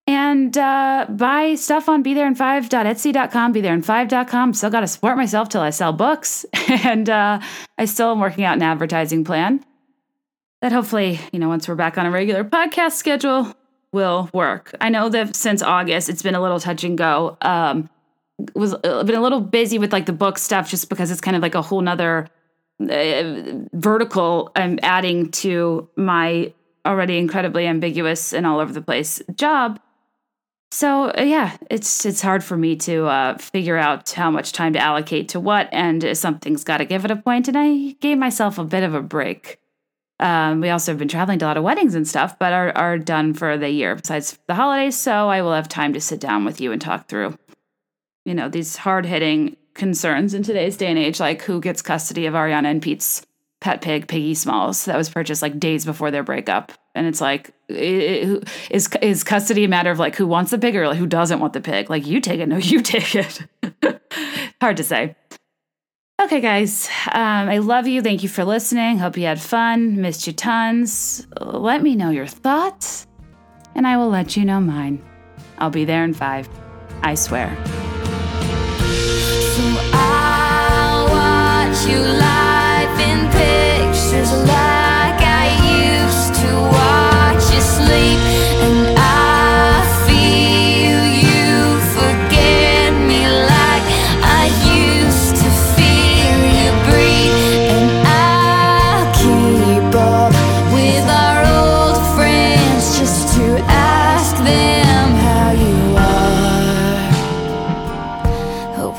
And uh, buy stuff on bethereinfive.etsy.com, bethereinfive.com. Still got to support myself till I sell books. and uh, I still am working out an advertising plan that hopefully, you know, once we're back on a regular podcast schedule, will work. I know that since August, it's been a little touch and go. Um, was uh, been a little busy with like the book stuff just because it's kind of like a whole nother uh, vertical I'm adding to my already incredibly ambiguous and all over the place job. So uh, yeah, it's it's hard for me to uh, figure out how much time to allocate to what, and something's got to give it a point. And I gave myself a bit of a break. Um, we also have been traveling to a lot of weddings and stuff, but are are done for the year besides the holidays. So I will have time to sit down with you and talk through, you know, these hard hitting concerns in today's day and age, like who gets custody of Ariana and Pete's pet pig, Piggy Smalls, that was purchased like days before their breakup. And it's like, is is custody a matter of like who wants the pig or like who doesn't want the pig? Like you take it, no, you take it. Hard to say. Okay, guys, um, I love you. Thank you for listening. Hope you had fun. Missed you tons. Let me know your thoughts, and I will let you know mine. I'll be there in five. I swear. So watch you live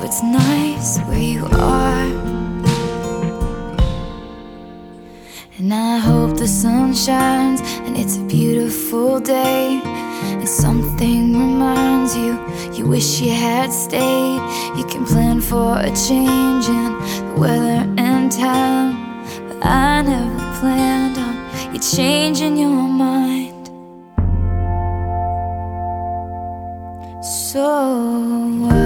it's nice where you are. And I hope the sun shines beautiful day. And something reminds you, you wish you had stayed. You can plan for a change in the weather and time. But I never planned on you changing your mind. So